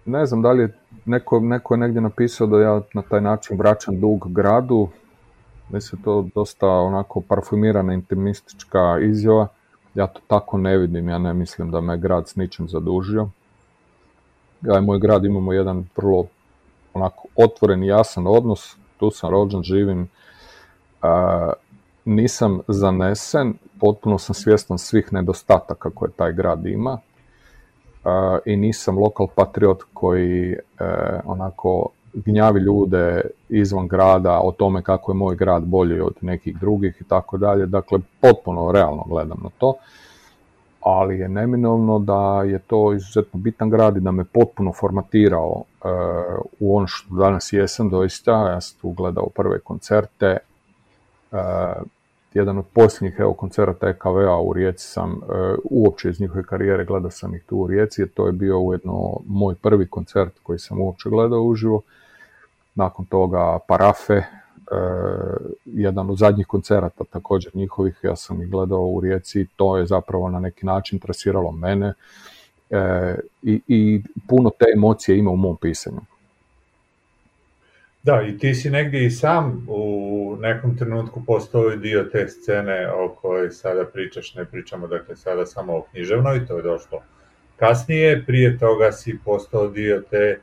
Ne znam da li je neko, neko je negdje napisao da ja na taj način vraćam dug gradu. Mislim to dosta onako parfumirana intimistička izjava. Ja to tako ne vidim, ja ne mislim da me grad s ničim zadužio. Ja i moj grad imamo jedan vrlo onako otvoren i jasan odnos, tu sam rođen, živim, nisam zanesen, potpuno sam svjestan svih nedostataka koje taj grad ima, i nisam lokal patriot koji e, onako gnjavi ljude izvan grada o tome kako je moj grad bolji od nekih drugih i tako dalje. Dakle, potpuno realno gledam na to, ali je neminovno da je to izuzetno bitan grad i da me potpuno formatirao e, u ono što danas jesam doista. Ja sam tu gledao prve koncerte, e, jedan od posljednjih evo, koncerata EKV-a u Rijeci sam, e, uopće iz njihove karijere gledao sam ih tu u Rijeci, jer to je bio ujedno moj prvi koncert koji sam uopće gledao uživo. Nakon toga Parafe, e, jedan od zadnjih koncerata također njihovih, ja sam ih gledao u Rijeci, to je zapravo na neki način trasiralo mene e, i, i puno te emocije ima u mom pisanju. Da, i ti si negdje i sam u nekom trenutku postao dio te scene o kojoj sada pričaš, ne pričamo dakle sada samo o književnoj, to je došlo kasnije, prije toga si postao dio te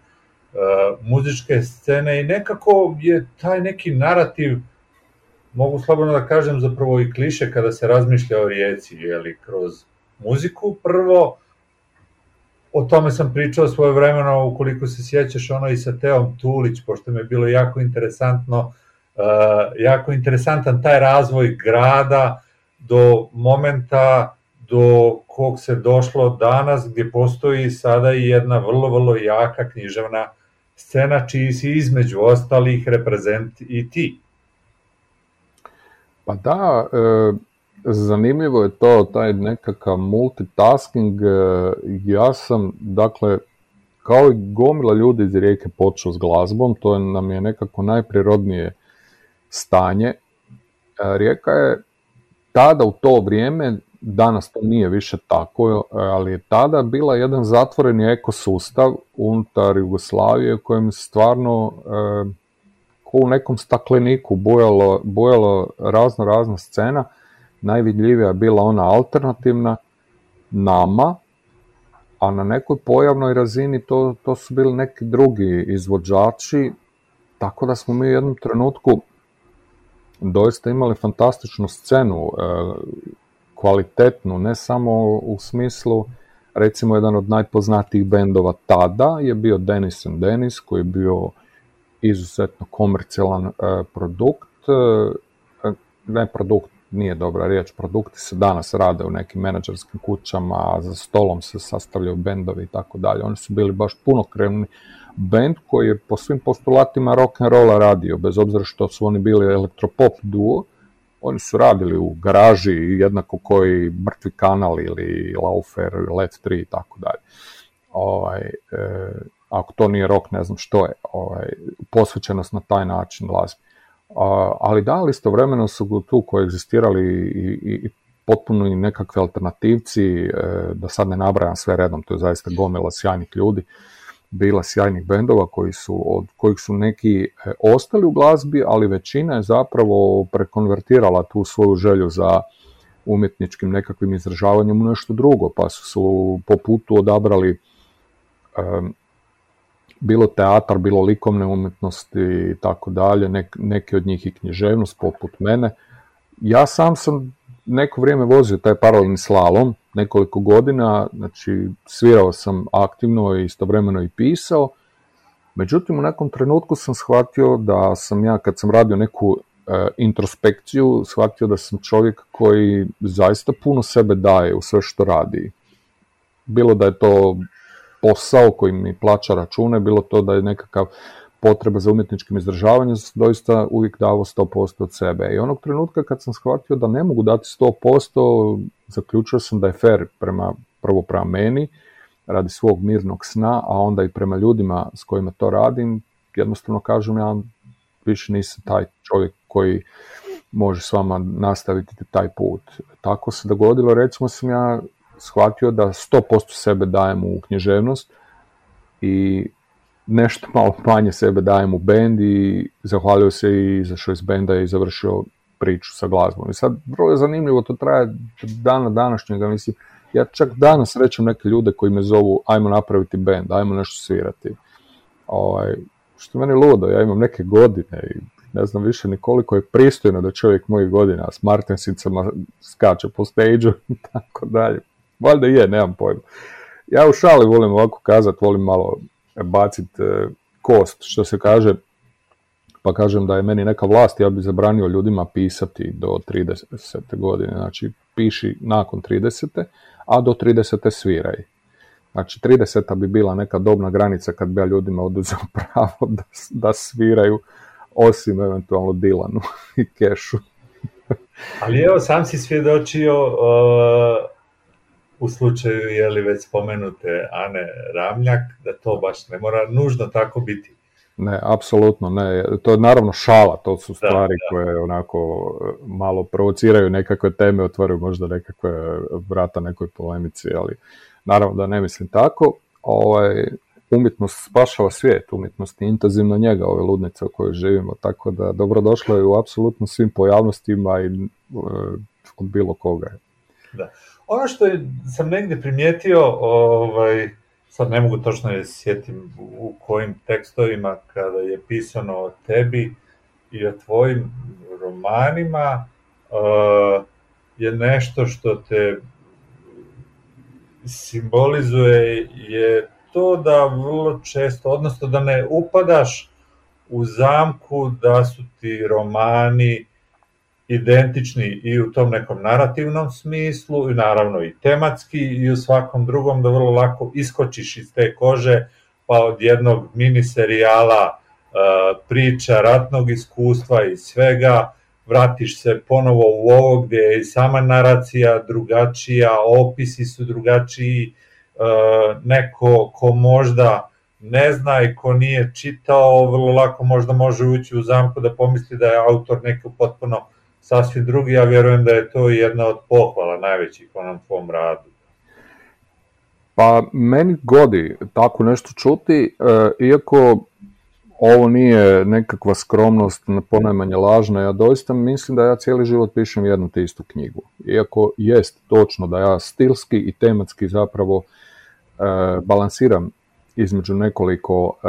muzičke scene i nekako je taj neki narativ, mogu slobodno da kažem zapravo i kliše kada se razmišlja o rijeci, jeli, kroz muziku. Prvo, o tome sam pričao svoje vremeno, ukoliko se sjećaš ono i sa Teom Tulić, pošto mi je bilo jako interesantno, uh, jako interesantan taj razvoj grada do momenta do kog se došlo danas, gdje postoji sada i jedna vrlo, vrlo jaka književna scena, čiji si između ostalih reprezent i ti. Pa da, e, zanimljivo je to, taj nekakav multitasking, e, ja sam, dakle, kao i gomila ljudi iz Rijeke počeo s glazbom, to nam je nekako najprirodnije stanje. E, Rijeka je tada u to vrijeme, danas to nije više tako, ali je tada bila jedan zatvoreni ekosustav unutar Jugoslavije kojem stvarno e, u nekom stakleniku bojalo, bojalo razno razna scena, najvidljivija je bila ona alternativna nama, a na nekoj pojavnoj razini to, to su bili neki drugi izvođači, tako da smo mi u jednom trenutku doista imali fantastičnu scenu, e, kvalitetnu, ne samo u smislu, recimo jedan od najpoznatijih bendova tada je bio Dennis and Dennis, koji je bio izuzetno komercijalan e, produkt, e, ne produkt, nije dobra riječ, produkti se danas rade u nekim menadžerskim kućama, za stolom se sastavljaju bendovi i tako dalje. Oni su bili baš punokrevni bend koji je po svim postulatima rock and rolla radio, bez obzira što su oni bili elektropop duo, oni su radili u garaži jednako koji Mrtvi kanal ili Laufer, Let 3 i tako dalje. Ovaj, e, ako to nije rock, ne znam što je, ovaj, posvećenost na taj način glazbi. ali da, ali istovremeno su tu koegzistirali i, i, i potpuno i nekakve alternativci, e, da sad ne nabrajam sve redom, to je zaista gomila sjajnih ljudi, bila sjajnih bendova koji su, od kojih su neki e, ostali u glazbi, ali većina je zapravo prekonvertirala tu svoju želju za umjetničkim nekakvim izražavanjem u nešto drugo, pa su, po putu odabrali bilo teatar, bilo likovne umjetnosti i tako dalje, neke od njih i književnost poput mene. Ja sam sam neko vrijeme vozio taj paralelni slalom, nekoliko godina, znači svirao sam aktivno i istovremeno i pisao, međutim u nekom trenutku sam shvatio da sam ja kad sam radio neku e, introspekciju, shvatio da sam čovjek koji zaista puno sebe daje u sve što radi. Bilo da je to posao koji mi plaća račune, bilo to da je nekakav potreba za umjetničkim izražavanjem, doista uvijek davo 100% od sebe. I onog trenutka kad sam shvatio da ne mogu dati 100%, zaključio sam da je fair prema, prvo prema meni, radi svog mirnog sna, a onda i prema ljudima s kojima to radim, jednostavno kažem ja više nisam taj čovjek koji može s vama nastaviti taj put. Tako se dogodilo, recimo sam ja shvatio da 100% sebe dajem u književnost i nešto malo manje sebe dajem u bend i zahvalio se i izašao iz benda i završio priču sa glazbom. I sad vrlo je zanimljivo, to traje dana današnjega, mislim, ja čak danas srećem neke ljude koji me zovu ajmo napraviti bend, ajmo nešto svirati. Ovaj, što meni ludo, ja imam neke godine i ne znam više ni koliko je pristojno da čovjek mojih godina s martensicama skače po stage i tako dalje. Valjda je, nemam pojma. Ja u šali volim ovako kazat, volim malo bacit e, kost, što se kaže, pa kažem da je meni neka vlast, ja bi zabranio ljudima pisati do 30. godine, znači piši nakon 30. a do 30. sviraj. Znači 30. bi bila neka dobna granica kad bi ja ljudima oduzeo pravo da, da sviraju, osim eventualno Dilanu i Kešu. Ali evo, sam si svjedočio u slučaju je li već spomenute Ane Ramljak, da to baš ne mora nužno tako biti. Ne, apsolutno ne. To je naravno šala, to su stvari koje onako e, malo provociraju nekakve teme, otvaraju možda nekakve vrata nekoj polemici, ali naravno da ne mislim tako. Ovaj, umjetnost spašava svijet, umjetnost je intenzivno njega, ove ludnice u kojoj živimo, tako da dobrodošlo je u apsolutno svim pojavnostima i e, od bilo koga. Da. Ono što sam negdje primijetio, ovaj, sad ne mogu točno je sjetim u kojim tekstovima kada je pisano o tebi i o tvojim romanima, je nešto što te simbolizuje je to da vrlo često, odnosno da ne upadaš u zamku da su ti romani identični i u tom nekom narativnom smislu i naravno i tematski i u svakom drugom da vrlo lako iskočiš iz te kože pa od jednog mini serijala e, priča ratnog iskustva i svega vratiš se ponovo u ovo gdje je i sama naracija drugačija, opisi su drugačiji, e, neko ko možda ne zna i ko nije čitao, vrlo lako možda može ući u zamku da pomisli da je autor neko potpuno sasvim drugi, ja vjerujem da je to jedna od pohvala najvećih onom tvom radu. Pa meni godi tako nešto čuti, e, iako ovo nije nekakva skromnost, ponajmanje lažna, ja doista mislim da ja cijeli život pišem jednu te istu knjigu. Iako jest točno da ja stilski i tematski zapravo e, balansiram između nekoliko e,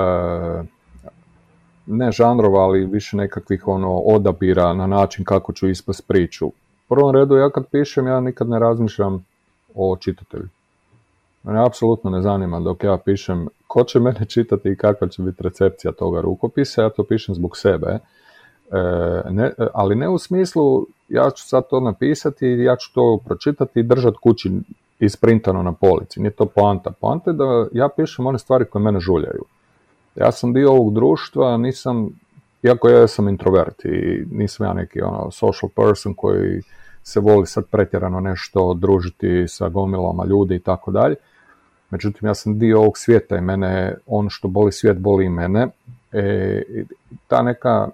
ne žanrova, ali više nekakvih ono odabira na način kako ću ispast priču. U prvom redu ja kad pišem ja nikad ne razmišljam o čitatelju. Mene apsolutno ne zanima dok ja pišem ko će mene čitati i kakva će biti recepcija toga rukopisa, ja to pišem zbog sebe. E, ne, ali ne u smislu ja ću sad to napisati, ja ću to pročitati i držati kući isprintano na polici. Nije to poanta. Poanta je da ja pišem one stvari koje mene žuljaju. Ja sam dio ovog društva, nisam, iako ja sam introvert i nisam ja neki ono, social person koji se voli sad pretjerano nešto družiti sa gomilama ljudi i tako dalje. Međutim, ja sam dio ovog svijeta i mene, ono što boli svijet, boli i mene. E, ta neka,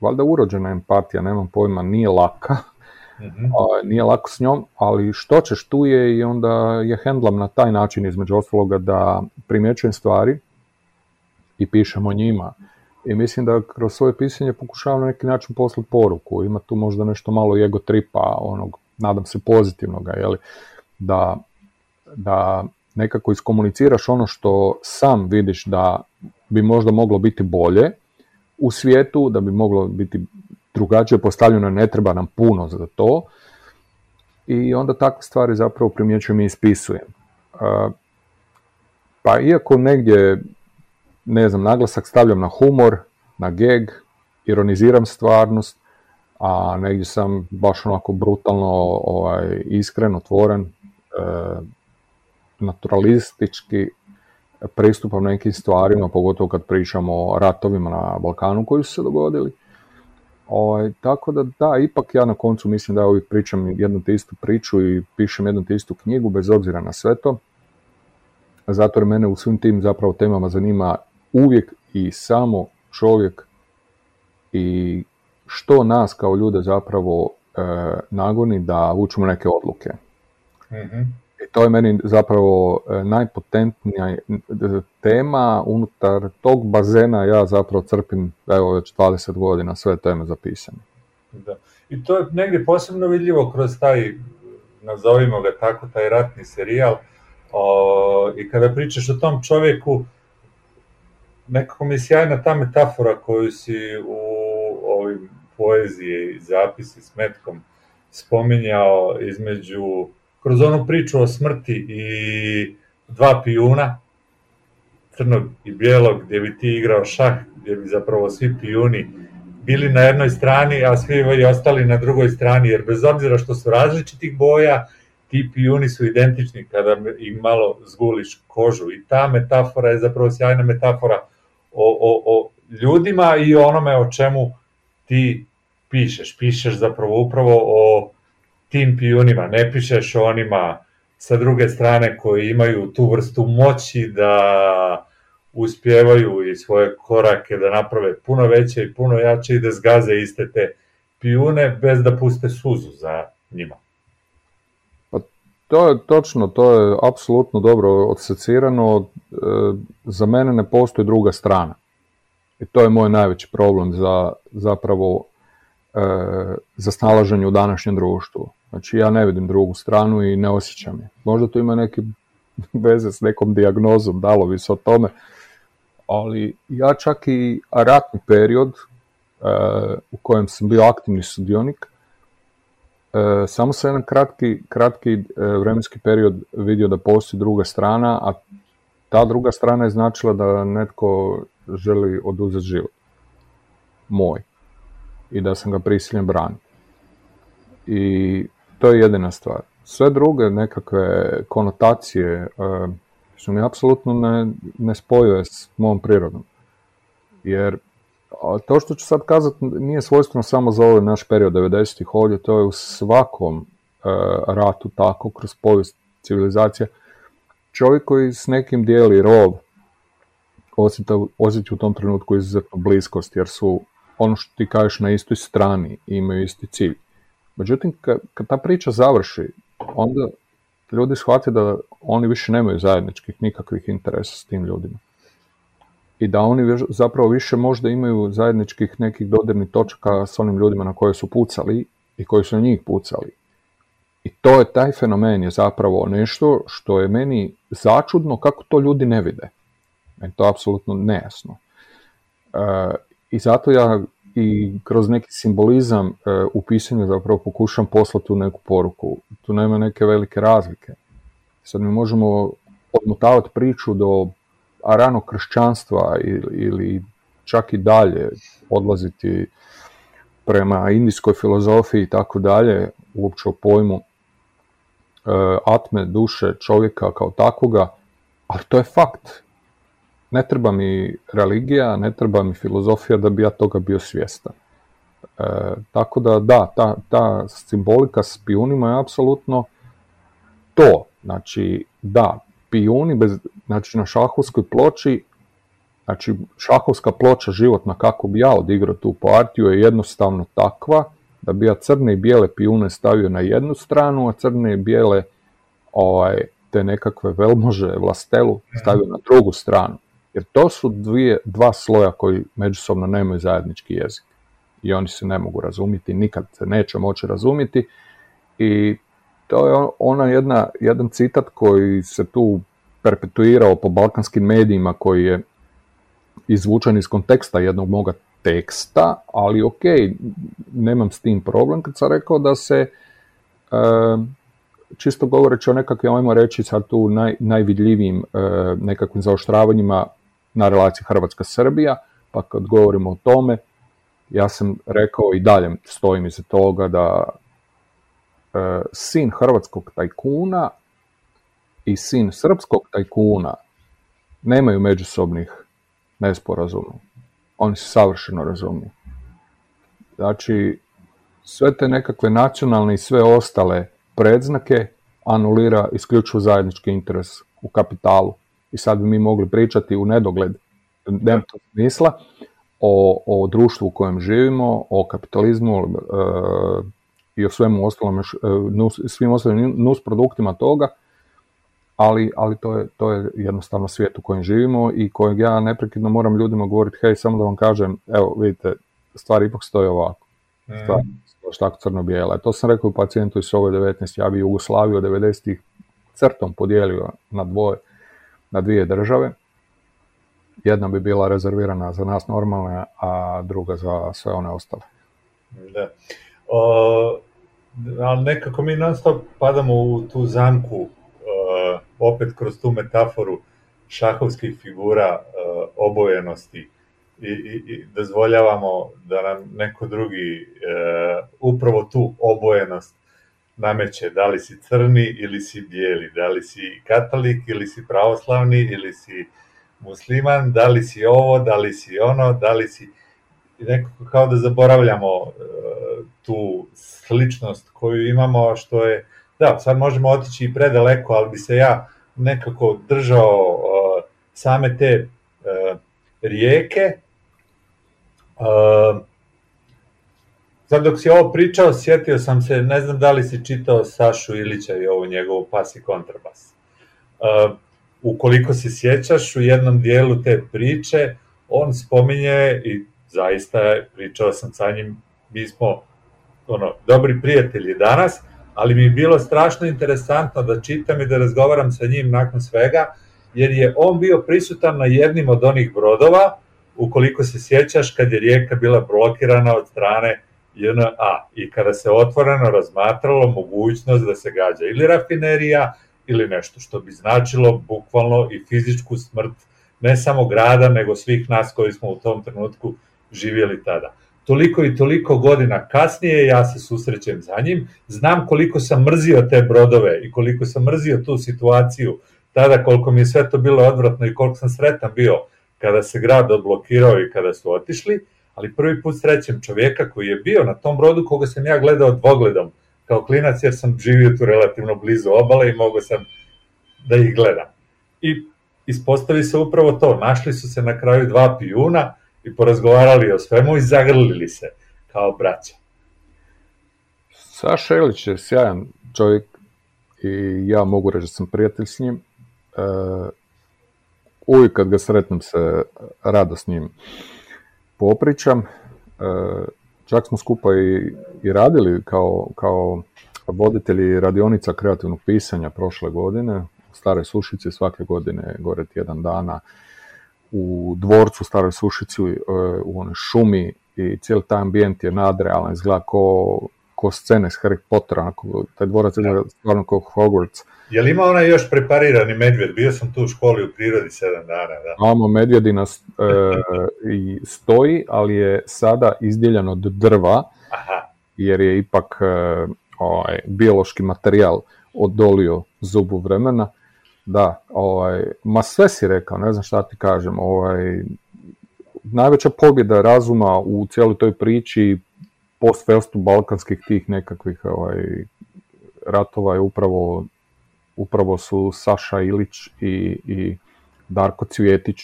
valjda urođena empatija, nemam pojma, nije laka, nije lako s njom, ali što ćeš tu je i onda je hendlam na taj način između ostaloga da primjećujem stvari i pišem o njima. I mislim da kroz svoje pisanje pokušavam na neki način poslati poruku. Ima tu možda nešto malo ego tripa, onog, nadam se pozitivnoga, jeli? Da, da nekako iskomuniciraš ono što sam vidiš da bi možda moglo biti bolje u svijetu, da bi moglo biti drugačije postavljeno, ne treba nam puno za to. I onda takve stvari zapravo primjećujem i ispisujem. Pa iako negdje, ne znam, naglasak stavljam na humor, na geg, ironiziram stvarnost, a negdje sam baš onako brutalno ovaj, iskren, otvoren, e, naturalistički pristupam nekim stvarima, pogotovo kad pričamo o ratovima na Balkanu koji su se dogodili. Ovaj, tako da da, ipak ja na koncu mislim da uvijek pričam jednu te istu priču i pišem jednu te istu knjigu bez obzira na sve to. Zato jer mene u svim tim zapravo temama zanima uvijek i samo čovjek i što nas kao ljude zapravo e, nagoni da vučemo neke odluke. mm i to je meni zapravo e, najpotentnija tema unutar tog bazena ja zapravo crpim evo već 20 godina sve teme zapisane. Da. I to je negdje posebno vidljivo kroz taj, nazovimo ga tako, taj ratni serijal. O, I kada pričaš o tom čovjeku, nekako mi je sjajna ta metafora koju si u ovim poeziji i zapisi s metkom spominjao između kroz onu priču o smrti i dva pijuna, crnog i bijelog, gdje bi ti igrao šah, gdje bi zapravo svi pijuni bili na jednoj strani, a svi ostali na drugoj strani, jer bez obzira što su različitih boja, ti pijuni su identični kada im malo zguliš kožu. I ta metafora je zapravo sjajna metafora o, o, o ljudima i onome o čemu ti pišeš. Pišeš zapravo upravo o tim pijunima, ne pišeš onima sa druge strane koji imaju tu vrstu moći da uspjevaju i svoje korake da naprave puno veće i puno jače i da zgaze iste te pijune bez da puste suzu za njima. To je točno, to je apsolutno dobro odsecirano. E, za mene ne postoji druga strana. I to je moj najveći problem za zapravo e, za snalaženje u današnjem društvu. Znači ja ne vidim drugu stranu i ne osjećam je. Možda to ima neke veze s nekom dijagnozom, dalo bi se o tome, ali ja čak i ratni period e, u kojem sam bio aktivni sudionik, e, samo sam jedan kratki, kratki e, vremenski period vidio da postoji druga strana, a ta druga strana je značila da netko želi oduzeti život. Moj. I da sam ga prisiljen braniti. I to je jedina stvar. Sve druge nekakve konotacije su mi apsolutno ne, ne spojuje s mom prirodom. Jer to što ću sad kazati nije svojstveno samo za ovaj naš period 90-ih ovdje, to je u svakom e, ratu tako, kroz povijest civilizacije. Čovjek koji s nekim dijeli rov osjeti u tom trenutku izuzetno bliskost, jer su ono što ti kažeš na istoj strani i imaju isti cilj. Međutim, kad, kad ta priča završi, onda ljudi shvate da oni više nemaju zajedničkih nikakvih interesa s tim ljudima. I da oni zapravo više možda imaju zajedničkih nekih dodirnih točaka s onim ljudima na koje su pucali i koji su na njih pucali. I to je taj fenomen je zapravo nešto što je meni začudno kako to ljudi ne vide. Meni to je apsolutno nejasno. E, I zato ja i kroz neki simbolizam e, u pisanju zapravo pokušam poslati tu neku poruku. Tu nema neke velike razlike. Sad mi možemo odmotavati priču do ranog kršćanstva ili, ili čak i dalje odlaziti prema indijskoj filozofiji i tako dalje, uopće o pojmu e, atme, duše, čovjeka kao takvoga, ali to je fakt. Ne treba mi religija, ne treba mi filozofija da bi ja toga bio svjestan. E, tako da da, ta, ta simbolika s pijunima je apsolutno to. Znači, da, pijuni bez, znači na šahovskoj ploči, znači šahovska ploča životna kako bi ja odigrao tu partiju je jednostavno takva da bi ja crne i bijele pijune stavio na jednu stranu, a crne i bijele ovaj, te nekakve velmože, vlastelu stavio na drugu stranu. Jer to su dvije, dva sloja koji međusobno nemaju zajednički jezik. I oni se ne mogu razumjeti, nikad se neće moći razumjeti. I to je ona jedna, jedan citat koji se tu perpetuirao po balkanskim medijima koji je izvučen iz konteksta jednog moga teksta, ali ok, nemam s tim problem kad sam rekao da se e, čisto govoreći o nekakvim, ajmo reći sad tu naj, najvidljivijim e, nekakvim zaoštravanjima na relaciji Hrvatska-Srbija, pa kad govorimo o tome, ja sam rekao i dalje stojim iza toga da e, sin hrvatskog tajkuna i sin srpskog tajkuna nemaju međusobnih nesporazuma. Oni se savršeno razumiju. Znači, sve te nekakve nacionalne i sve ostale predznake anulira isključivo zajednički interes u kapitalu. I sad bi mi mogli pričati u nedogled, nema to smisla, o, o društvu u kojem živimo, o kapitalizmu e, i o svemu ostalom, e, nus, svim ostalim nus produktima toga, ali, ali to, je, to je jednostavno svijet u kojem živimo i kojeg ja neprekidno moram ljudima govoriti, hej, samo da vam kažem, evo, vidite, stvari ipak stoje ovako. Stvari baš tako crno-bijela. To sam rekao pacijentu iz Sove 19, ja bi Jugoslaviju od 90-ih crtom podijelio na dvoje, na dvije države. Jedna bi bila rezervirana za nas normalne, a druga za sve one ostale. Da. O, ali nekako mi non stop padamo u tu zamku, opet kroz tu metaforu šahovskih figura uh, obojenosti i, i, i dozvoljavamo da nam neko drugi uh, upravo tu obojenost nameće, da li si crni ili si bijeli, da li si katolik ili si pravoslavni ili si musliman, da li si ovo, da li si ono, da li si nekako kao da zaboravljamo uh, tu sličnost koju imamo, što je, da, sad možemo otići i predaleko, ali bi se ja nekako držao uh, same te uh, rijeke. Uh, sad dok si ovo pričao, sjetio sam se, ne znam da li si čitao Sašu Ilića i ovu njegovu pas i kontrabas. Ukoliko se sjećaš, u jednom dijelu te priče, on spominje i zaista pričao sam sa njim, mi smo ono, dobri prijatelji danas, ali mi je bilo strašno interesantno da čitam i da razgovaram sa njim nakon svega, jer je on bio prisutan na jednim od onih brodova, ukoliko se sjećaš, kad je rijeka bila blokirana od strane JNA i kada se otvoreno razmatralo mogućnost da se gađa ili rafinerija ili nešto što bi značilo bukvalno i fizičku smrt ne samo grada, nego svih nas koji smo u tom trenutku živjeli tada. Toliko i toliko godina kasnije ja se susrećem za njim, znam koliko sam mrzio te brodove i koliko sam mrzio tu situaciju tada, koliko mi je sve to bilo odvratno i koliko sam sretan bio kada se grad odblokirao i kada su otišli, ali prvi put srećem čovjeka koji je bio na tom brodu koga sam ja gledao dvogledom kao klinac jer sam živio tu relativno blizu obale i mogao sam da ih gledam. I ispostavi se upravo to, našli su se na kraju dva pijuna i porazgovarali o svemu i zagrlili se kao braća. Saša Ilić je sjajan čovjek i ja mogu reći da sam prijatelj s njim. E, uvijek kad ga sretnem se rado s njim popričam. E, čak smo skupa i, radili kao, kao voditelji radionica kreativnog pisanja prošle godine u Staroj Sušici svake godine gore tjedan dana u dvorcu Staroj Sušici e, u onoj šumi i cijeli taj ambijent je nadrealan, izgleda ko, ko scene s Harry Pottera, onako, taj dvorac izgleda stvarno kao Hogwarts. Je li ima onaj još preparirani medvjed? Bio sam tu u školi u prirodi sedam dana, da. Amo medvjedina e, i stoji, ali je sada izdjeljan od drva, Aha. jer je ipak e, ovaj, biološki materijal odolio zubu vremena. Da, ovaj, ma sve si rekao, ne znam šta ti kažem, ovaj, najveća pobjeda razuma u cijeloj toj priči post balkanskih tih nekakvih ovaj, ratova je upravo, upravo su Saša Ilić i, i Darko Cvjetić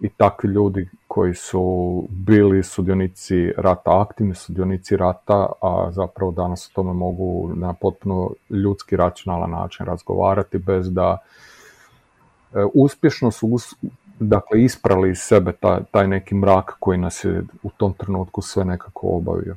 i takvi ljudi koji su bili sudionici rata, aktivni sudionici rata, a zapravo danas o tome mogu na potpuno ljudski, racionalan način razgovarati bez da e, uspješno su us- dakle, isprali iz sebe taj, taj neki mrak koji nas je u tom trenutku sve nekako obavio.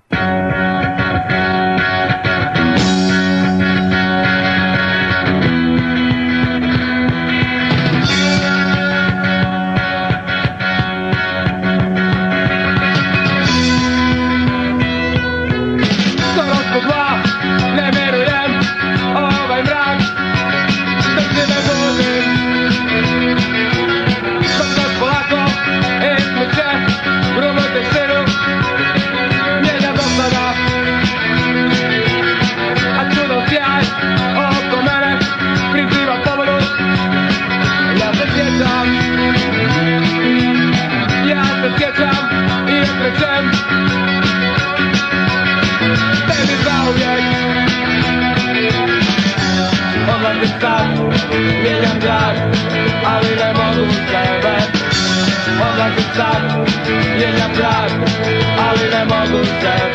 Odlazim sad, mijenjam grad, ali ne mogu sebe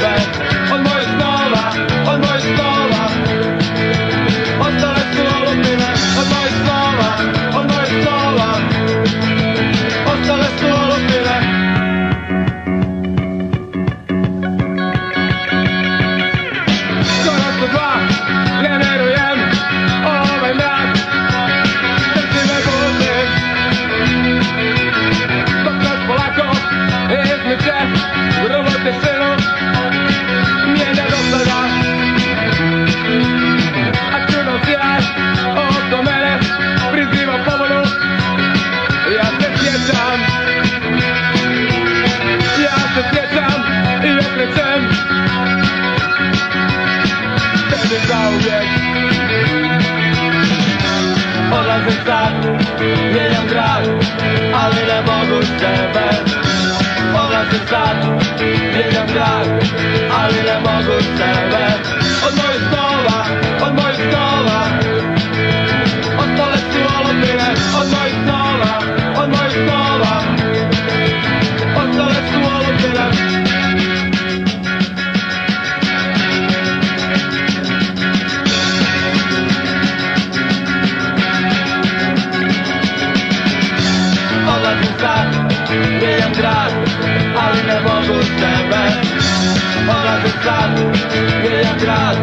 ne mogu tebe Odlazim sad, mijenjam grad, ali ne mogu tebe Od Odlazim sad, mijenjam grad,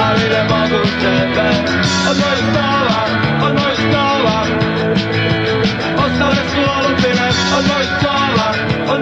ali ne mogu tebe. Od mojih snova, od mojih snova Ostale su olupine, od mojih snova, od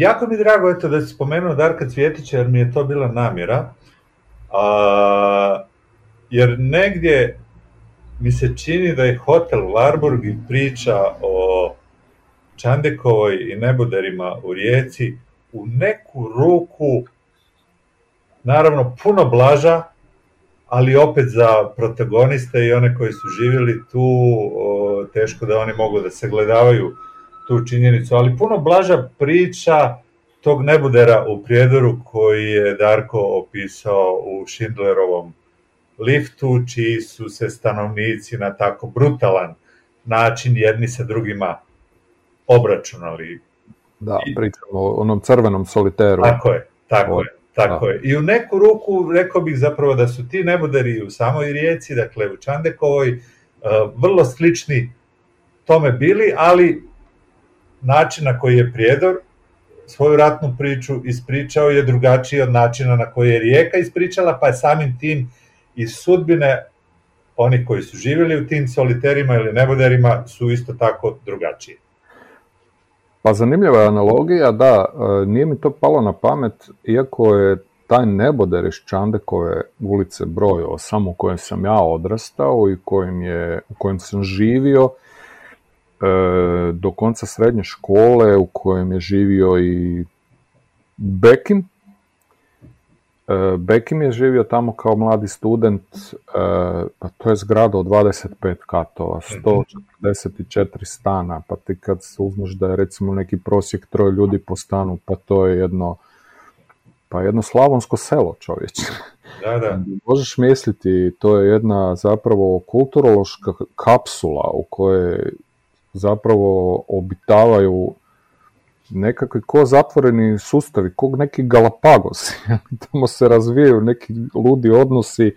Jako mi je drago eto, da si spomenuo Darka Cvjetića, jer mi je to bila namjera. A, jer negdje mi se čini da je hotel Warburg i priča o Čandekovoj i neboderima u Rijeci u neku ruku, naravno puno blaža, ali opet za protagoniste i one koji su živjeli tu, teško da oni mogu da se gledavaju tu činjenicu, ali puno blaža priča tog nebudera u prijedoru koji je Darko opisao u Schindlerovom liftu, čiji su se stanovnici na tako brutalan način jedni sa drugima obračunali. Da, pričamo o onom crvenom soliteru. Tako je, tako O, je, tako da. je. I u neku ruku rekao bih zapravo da su ti neboderi u samoj rijeci, dakle u Čandekovoj, uh, vrlo slični tome bili, ali način na koji je Prijedor svoju ratnu priču ispričao je drugačiji od načina na koji je Rijeka ispričala, pa je samim tim i sudbine oni koji su živjeli u tim soliterima ili neboderima su isto tako drugačije. Pa zanimljiva je analogija, da, e, nije mi to palo na pamet, iako je taj neboder iz Čandekove ulice broj 8 u kojem sam ja odrastao i kojim je, u kojem sam živio do konca srednje škole, u kojem je živio i Bekim. E, Bekim je živio tamo kao mladi student, e, pa to je zgrada od 25 katova, 144 stana, pa ti kad se uzmeš da je recimo neki prosjek troje ljudi po stanu, pa to je jedno, pa jedno slavonsko selo čovječe. Da, da. Možeš misliti, to je jedna zapravo kulturološka kapsula u kojoj zapravo obitavaju nekakvi ko zatvoreni sustavi, ko neki Galapagos. Tamo se razvijaju neki ludi odnosi,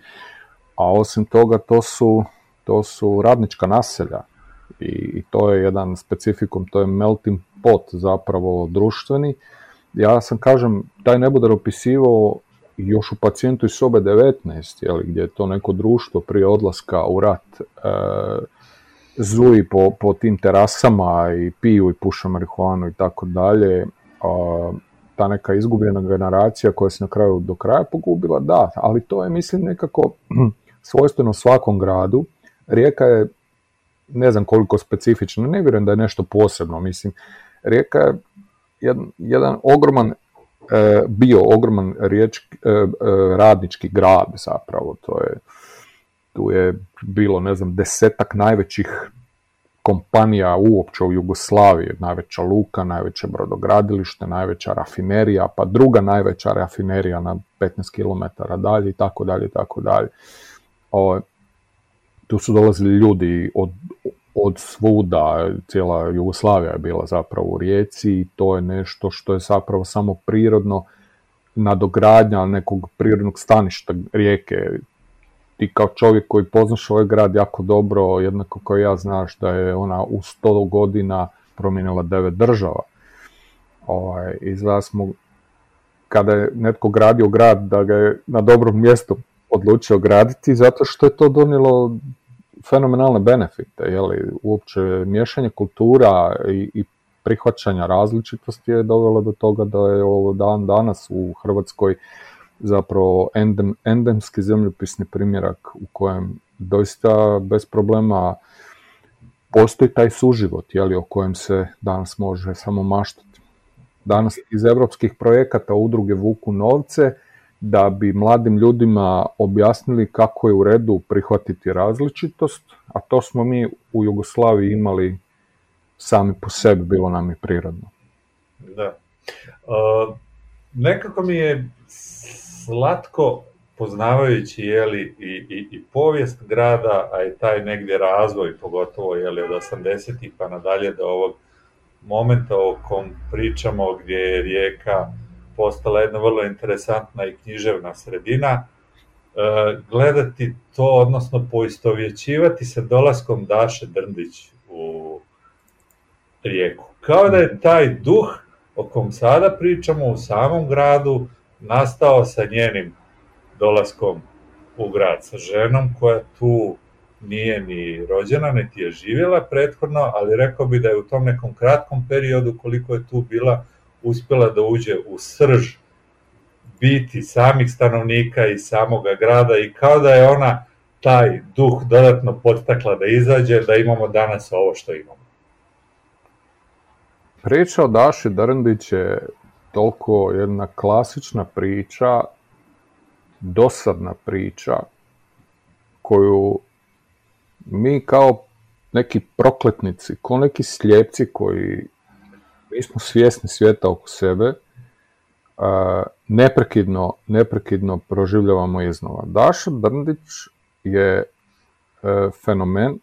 a osim toga to su, to su radnička naselja. I, I to je jedan specifikum, to je melting pot zapravo društveni. Ja sam, kažem, taj nebudar opisivao još u pacijentu iz sobe 19, jeli, gdje je to neko društvo prije odlaska u rat e, zuji po, po tim terasama i piju i puše marihuanu i tako dalje. A, Ta neka izgubljena generacija koja se na kraju do kraja pogubila, da, ali to je mislim nekako svojstveno svakom gradu. Rijeka je ne znam koliko specifična, ne vjerujem da je nešto posebno, mislim, Rijeka je jedan, jedan ogroman e, bio ogroman riječ, e, e, radnički grad zapravo, to je tu je bilo, ne znam, desetak najvećih kompanija uopće u Jugoslaviji, najveća luka, najveće brodogradilište, najveća rafinerija, pa druga najveća rafinerija na 15 km dalje i tako dalje i tako dalje. O, tu su dolazili ljudi od, od svuda, cijela Jugoslavija je bila zapravo u Rijeci i to je nešto što je zapravo samo prirodno nadogradnja nekog prirodnog staništa rijeke. Ti kao čovjek koji poznaš ovaj grad jako dobro, jednako kao ja znaš da je ona u 100 godina promijenila devet država. Ovaj, izgleda smo, kada je netko gradio grad, da ga je na dobrom mjestu odlučio graditi, zato što je to donijelo fenomenalne benefite, jeli, uopće miješanje kultura i, i prihvaćanja različitosti je dovelo do toga da je ovo dan danas u Hrvatskoj zapravo endem, endemski zemljopisni primjerak u kojem doista bez problema postoji taj suživot, jeli, o kojem se danas može samo maštati. Danas iz europskih projekata udruge vuku novce da bi mladim ljudima objasnili kako je u redu prihvatiti različitost, a to smo mi u Jugoslaviji imali sami po sebi, bilo nam je prirodno. Da. Uh, nekako mi je slatko poznavajući jeli, i, i, i povijest grada, a i taj negdje razvoj, pogotovo jeli, od 80-ih pa nadalje do ovog momenta o kom pričamo gdje je rijeka postala jedna vrlo interesantna i književna sredina, e, gledati to, odnosno poistovjećivati se dolaskom Daše Drndić u rijeku. Kao da je taj duh o kom sada pričamo u samom gradu nastao sa njenim dolaskom u grad sa ženom koja tu nije ni rođena, niti je živjela prethodno, ali rekao bi da je u tom nekom kratkom periodu koliko je tu bila uspjela da uđe u srž biti samih stanovnika i samoga grada i kao da je ona taj duh dodatno podstakla da izađe, da imamo danas ovo što imamo. Priča o Daši Drndić je toliko jedna klasična priča, dosadna priča, koju mi kao neki prokletnici, kao neki slijepci koji nismo svjesni svijeta oko sebe, neprekidno, neprekidno proživljavamo iznova. Daša Drndić je e, fenomen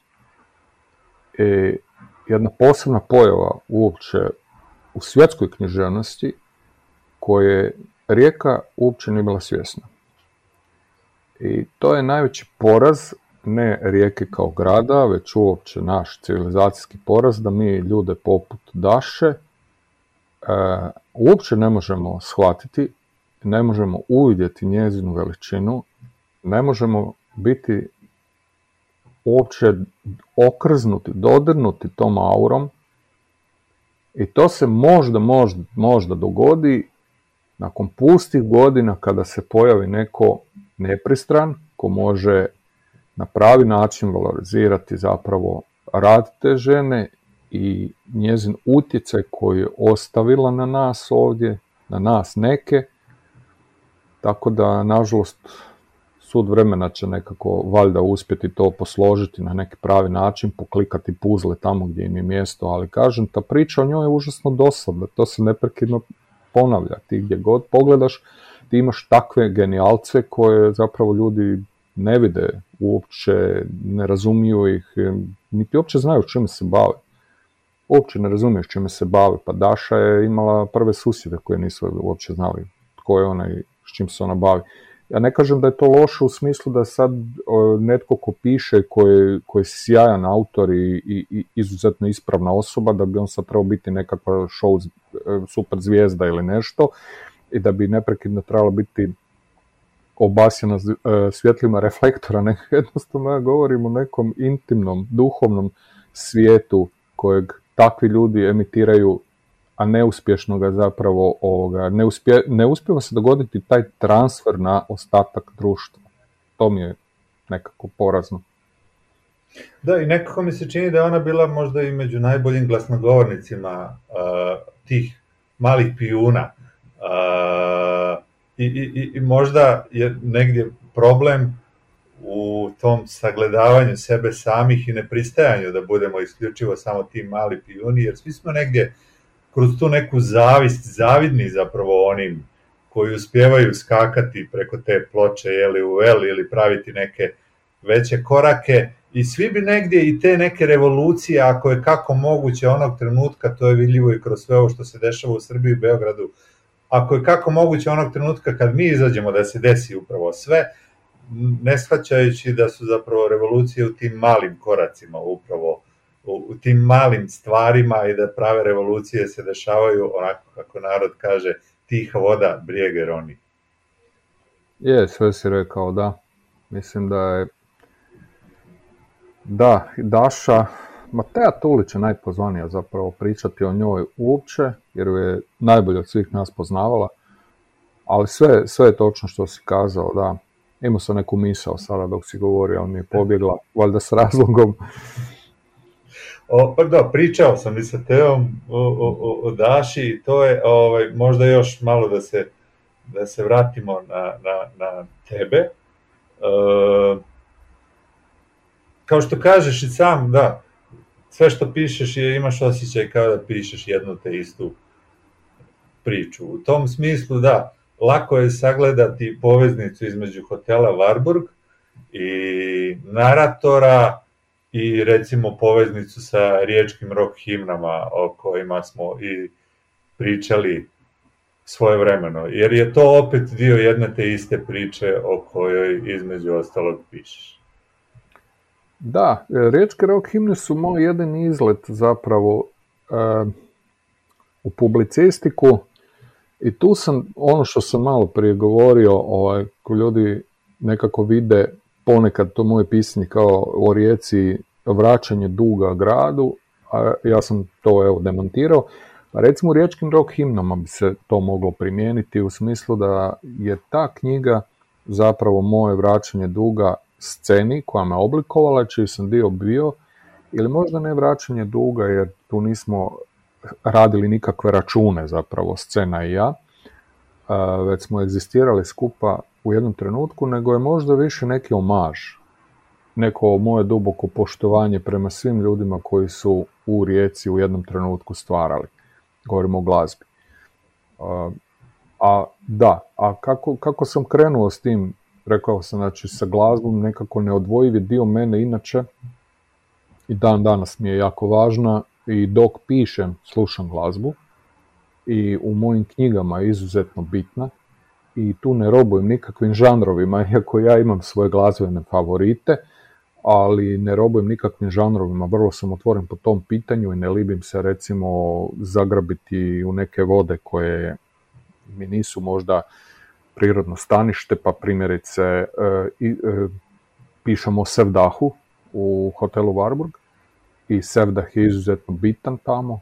i jedna posebna pojava uopće u svjetskoj književnosti koje Rijeka uopće nije bila svjesna. I to je najveći poraz ne Rijeke kao grada, već uopće naš civilizacijski poraz da mi ljude poput Daše e, uopće ne možemo shvatiti, ne možemo uvidjeti njezinu veličinu, ne možemo biti uopće okrznuti, dodirnuti tom aurom i to se možda, možda, možda dogodi nakon pustih godina kada se pojavi neko nepristran ko može na pravi način valorizirati zapravo rad te žene i njezin utjecaj koji je ostavila na nas ovdje, na nas neke, tako da nažalost sud vremena će nekako valjda uspjeti to posložiti na neki pravi način, poklikati puzle tamo gdje im je mjesto, ali kažem, ta priča o njoj je užasno dosadna, to se neprekidno ponavlja, ti gdje god pogledaš, ti imaš takve genijalce koje zapravo ljudi ne vide uopće, ne razumiju ih, niti uopće znaju čime se bave. Uopće ne razumiješ čime se bave, pa Daša je imala prve susjede koje nisu uopće znali tko je ona i s čim se ona bavi. Ja ne kažem da je to loše u smislu da sad netko ko piše, koji, koji je sjajan autor i, i, izuzetno ispravna osoba, da bi on sad trebao biti nekakva show e, super zvijezda ili nešto i da bi neprekidno trebalo biti obasjena e, svjetlima reflektora, nego jednostavno ja govorim o nekom intimnom, duhovnom svijetu kojeg takvi ljudi emitiraju a neuspješno ga zapravo ovoga, ne, uspje, ne uspjeva se dogoditi taj transfer na ostatak društva. To mi je nekako porazno. Da, i nekako mi se čini da je ona bila možda i među najboljim glasnogovornicima uh, tih malih pijuna. Uh, i, i, I možda je negdje problem u tom sagledavanju sebe samih i nepristajanju da budemo isključivo samo ti mali pijuni, jer svi smo negdje kroz tu neku zavist, zavidni zapravo onim koji uspjevaju skakati preko te ploče jeli, u L ili praviti neke veće korake. I svi bi negdje i te neke revolucije, ako je kako moguće onog trenutka, to je vidljivo i kroz sve ovo što se dešava u Srbiji i Beogradu, ako je kako moguće onog trenutka kad mi izađemo da se desi upravo sve, ne shvaćajući da su zapravo revolucije u tim malim koracima upravo u, tim malim stvarima i da prave revolucije se dešavaju onako kako narod kaže tiha voda, brijege roni. Je, sve si rekao, da. Mislim da je da, Daša, Mateja Tulić je najpozvanija zapravo pričati o njoj uopće, jer je najbolje od svih nas poznavala, ali sve, sve je točno što si kazao, da. Imao sam neku misao sada dok si govorio, ali mi je pobjegla, valjda s razlogom. O, pa da, pričao sam i sa Teom o, o, o Daši i to je ovaj, možda još malo da se, da se vratimo na, na, na tebe. E, kao što kažeš i sam, da, sve što pišeš je, imaš osjećaj kao da pišeš jednu te istu priču. U tom smislu, da, lako je sagledati poveznicu između hotela Warburg i naratora, i recimo poveznicu sa riječkim rock himnama o kojima smo i pričali svoje vremeno, jer je to opet dio jedne te iste priče o kojoj između ostalog pišeš. Da, riječke rock himne su moj jedan izlet zapravo u publicistiku i tu sam, ono što sam malo prije govorio, ovaj, ko ljudi nekako vide ponekad to moje pisanje kao o rijeci vraćanje duga gradu, a ja sam to evo demantirao. Pa recimo u riječkim rock himnama bi se to moglo primijeniti u smislu da je ta knjiga zapravo moje vraćanje duga sceni koja me oblikovala, čiji sam dio bio, ili možda ne vraćanje duga jer tu nismo radili nikakve račune zapravo scena i ja, već smo egzistirali skupa u jednom trenutku, nego je možda više neki omaž, neko moje duboko poštovanje prema svim ljudima koji su u Rijeci u jednom trenutku stvarali. Govorimo o glazbi. A, da, a kako, kako sam krenuo s tim, rekao sam, znači sa glazbom nekako neodvojivi dio mene inače i dan danas mi je jako važna i dok pišem slušam glazbu i u mojim knjigama je izuzetno bitna i tu ne robujem nikakvim žanrovima, iako ja imam svoje glazbene favorite, ali ne robujem nikakvim žanrovima, vrlo sam otvoren po tom pitanju i ne libim se recimo zagrabiti u neke vode koje mi nisu možda prirodno stanište, pa primjerice e, e, pišemo o Sevdahu u hotelu Warburg i Sevdah je izuzetno bitan tamo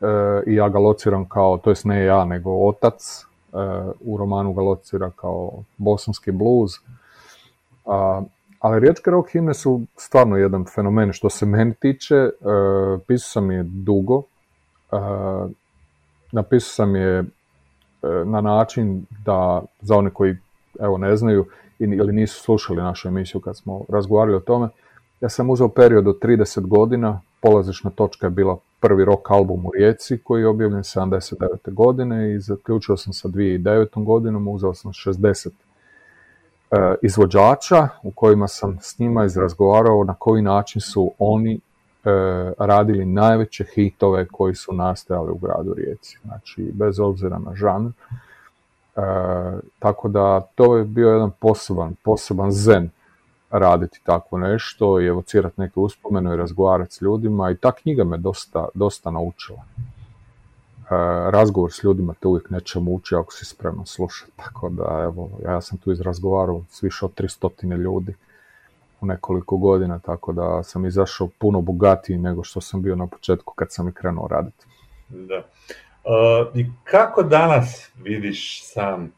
e, i ja ga lociram kao, to jest ne ja, nego otac, u romanu ga locira kao bosanski blues, ali riječke rock himne su stvarno jedan fenomen što se meni tiče. Pisao sam je dugo. Napisao sam je na način da, za one koji evo ne znaju ili nisu slušali našu emisiju kad smo razgovarali o tome, ja sam uzeo period od 30 godina, polazišna točka je bila prvi rock album u Rijeci koji je objavljen 79. godine i zaključio sam sa 2009. godinom, uzeo sam 60 e, izvođača u kojima sam s njima izrazgovarao na koji način su oni e, radili najveće hitove koji su nastajali u gradu Rijeci. Znači, bez obzira na žanr. E, tako da to je bio jedan poseban, poseban zen raditi tako nešto i evocirati neke uspomene i razgovarati s ljudima i ta knjiga me dosta, dosta naučila. E, razgovor s ljudima te uvijek nečemu uči ako si spreman slušati, tako da evo, ja sam tu izrazgovarao s više od 300 ljudi u nekoliko godina, tako da sam izašao puno bogatiji nego što sam bio na početku kad sam i krenuo raditi. Da. E, I kako danas vidiš sam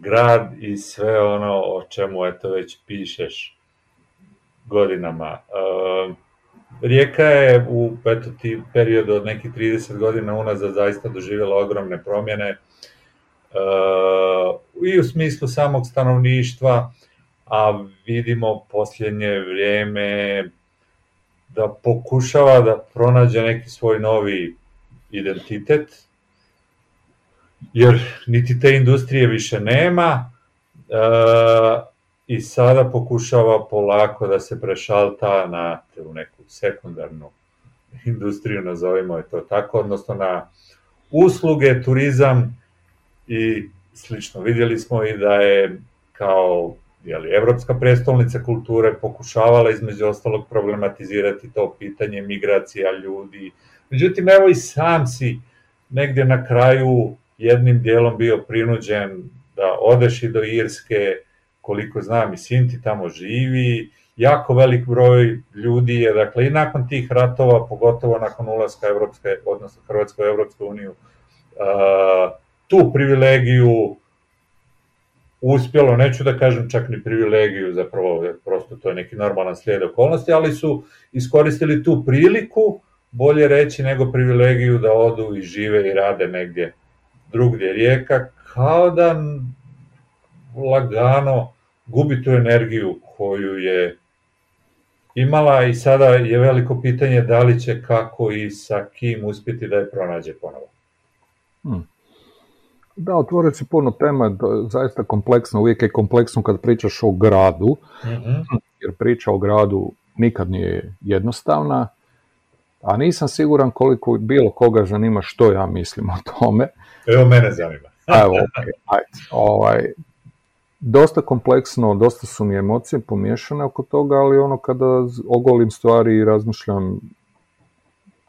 grad i sve ono o čemu eto već pišeš godinama. Uh, Rijeka je u eto, ti periodu od nekih 30 godina unazad zaista doživjela ogromne promjene uh, i u smislu samog stanovništva, a vidimo posljednje vrijeme da pokušava da pronađe neki svoj novi identitet, jer niti te industrije više nema e, i sada pokušava polako da se prešalta na u neku sekundarnu industriju, nazovimo je to tako, odnosno na usluge, turizam i slično. Vidjeli smo i da je kao jeli, Evropska prestolnica kulture pokušavala između ostalog problematizirati to pitanje migracija ljudi. Međutim, evo i sam si negdje na kraju jednim dijelom bio prinuđen da odeš i do Irske, koliko znam i sin ti tamo živi, jako velik broj ljudi je, dakle i nakon tih ratova, pogotovo nakon ulaska Evropske, odnosno Hrvatske u Evropsku uniju, tu privilegiju uspjelo, neću da kažem čak ni privilegiju, zapravo prosto to je neki normalan slijed okolnosti, ali su iskoristili tu priliku, bolje reći nego privilegiju da odu i žive i rade negdje drugdje rijeka, kao da lagano gubi tu energiju koju je imala i sada je veliko pitanje da li će kako i sa kim uspjeti da je pronađe ponovo. Hmm. Da, otvorit si puno tema, zaista kompleksno, uvijek je kompleksno kad pričaš o gradu, mm jer priča o gradu nikad nije jednostavna, a nisam siguran koliko bilo koga zanima što ja mislim o tome. Evo mene zanima. Evo, okay, ajde. Ovaj, dosta kompleksno, dosta su mi emocije pomiješane oko toga, ali ono kada ogolim stvari i razmišljam,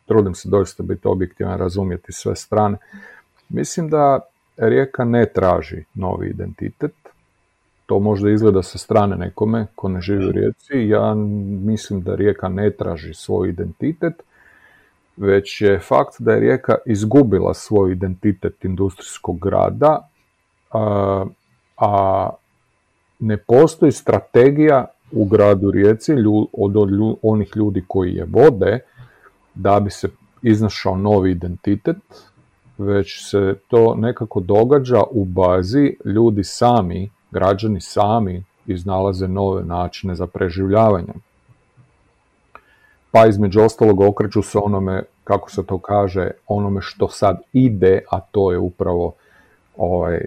trudim se doista biti objektivan, razumjeti sve strane. Mislim da Rijeka ne traži novi identitet, to možda izgleda sa strane nekome ko ne živi u Rijeci. Ja mislim da Rijeka ne traži svoj identitet, već je fakt da je Rijeka izgubila svoj identitet industrijskog grada, a, a ne postoji strategija u gradu Rijeci lju- od lju- onih ljudi koji je vode da bi se iznašao novi identitet, već se to nekako događa u bazi, ljudi sami, građani sami iznalaze nove načine za preživljavanje. Pa između ostalog okreću se onome, kako se to kaže, onome što sad ide, a to je upravo ovaj,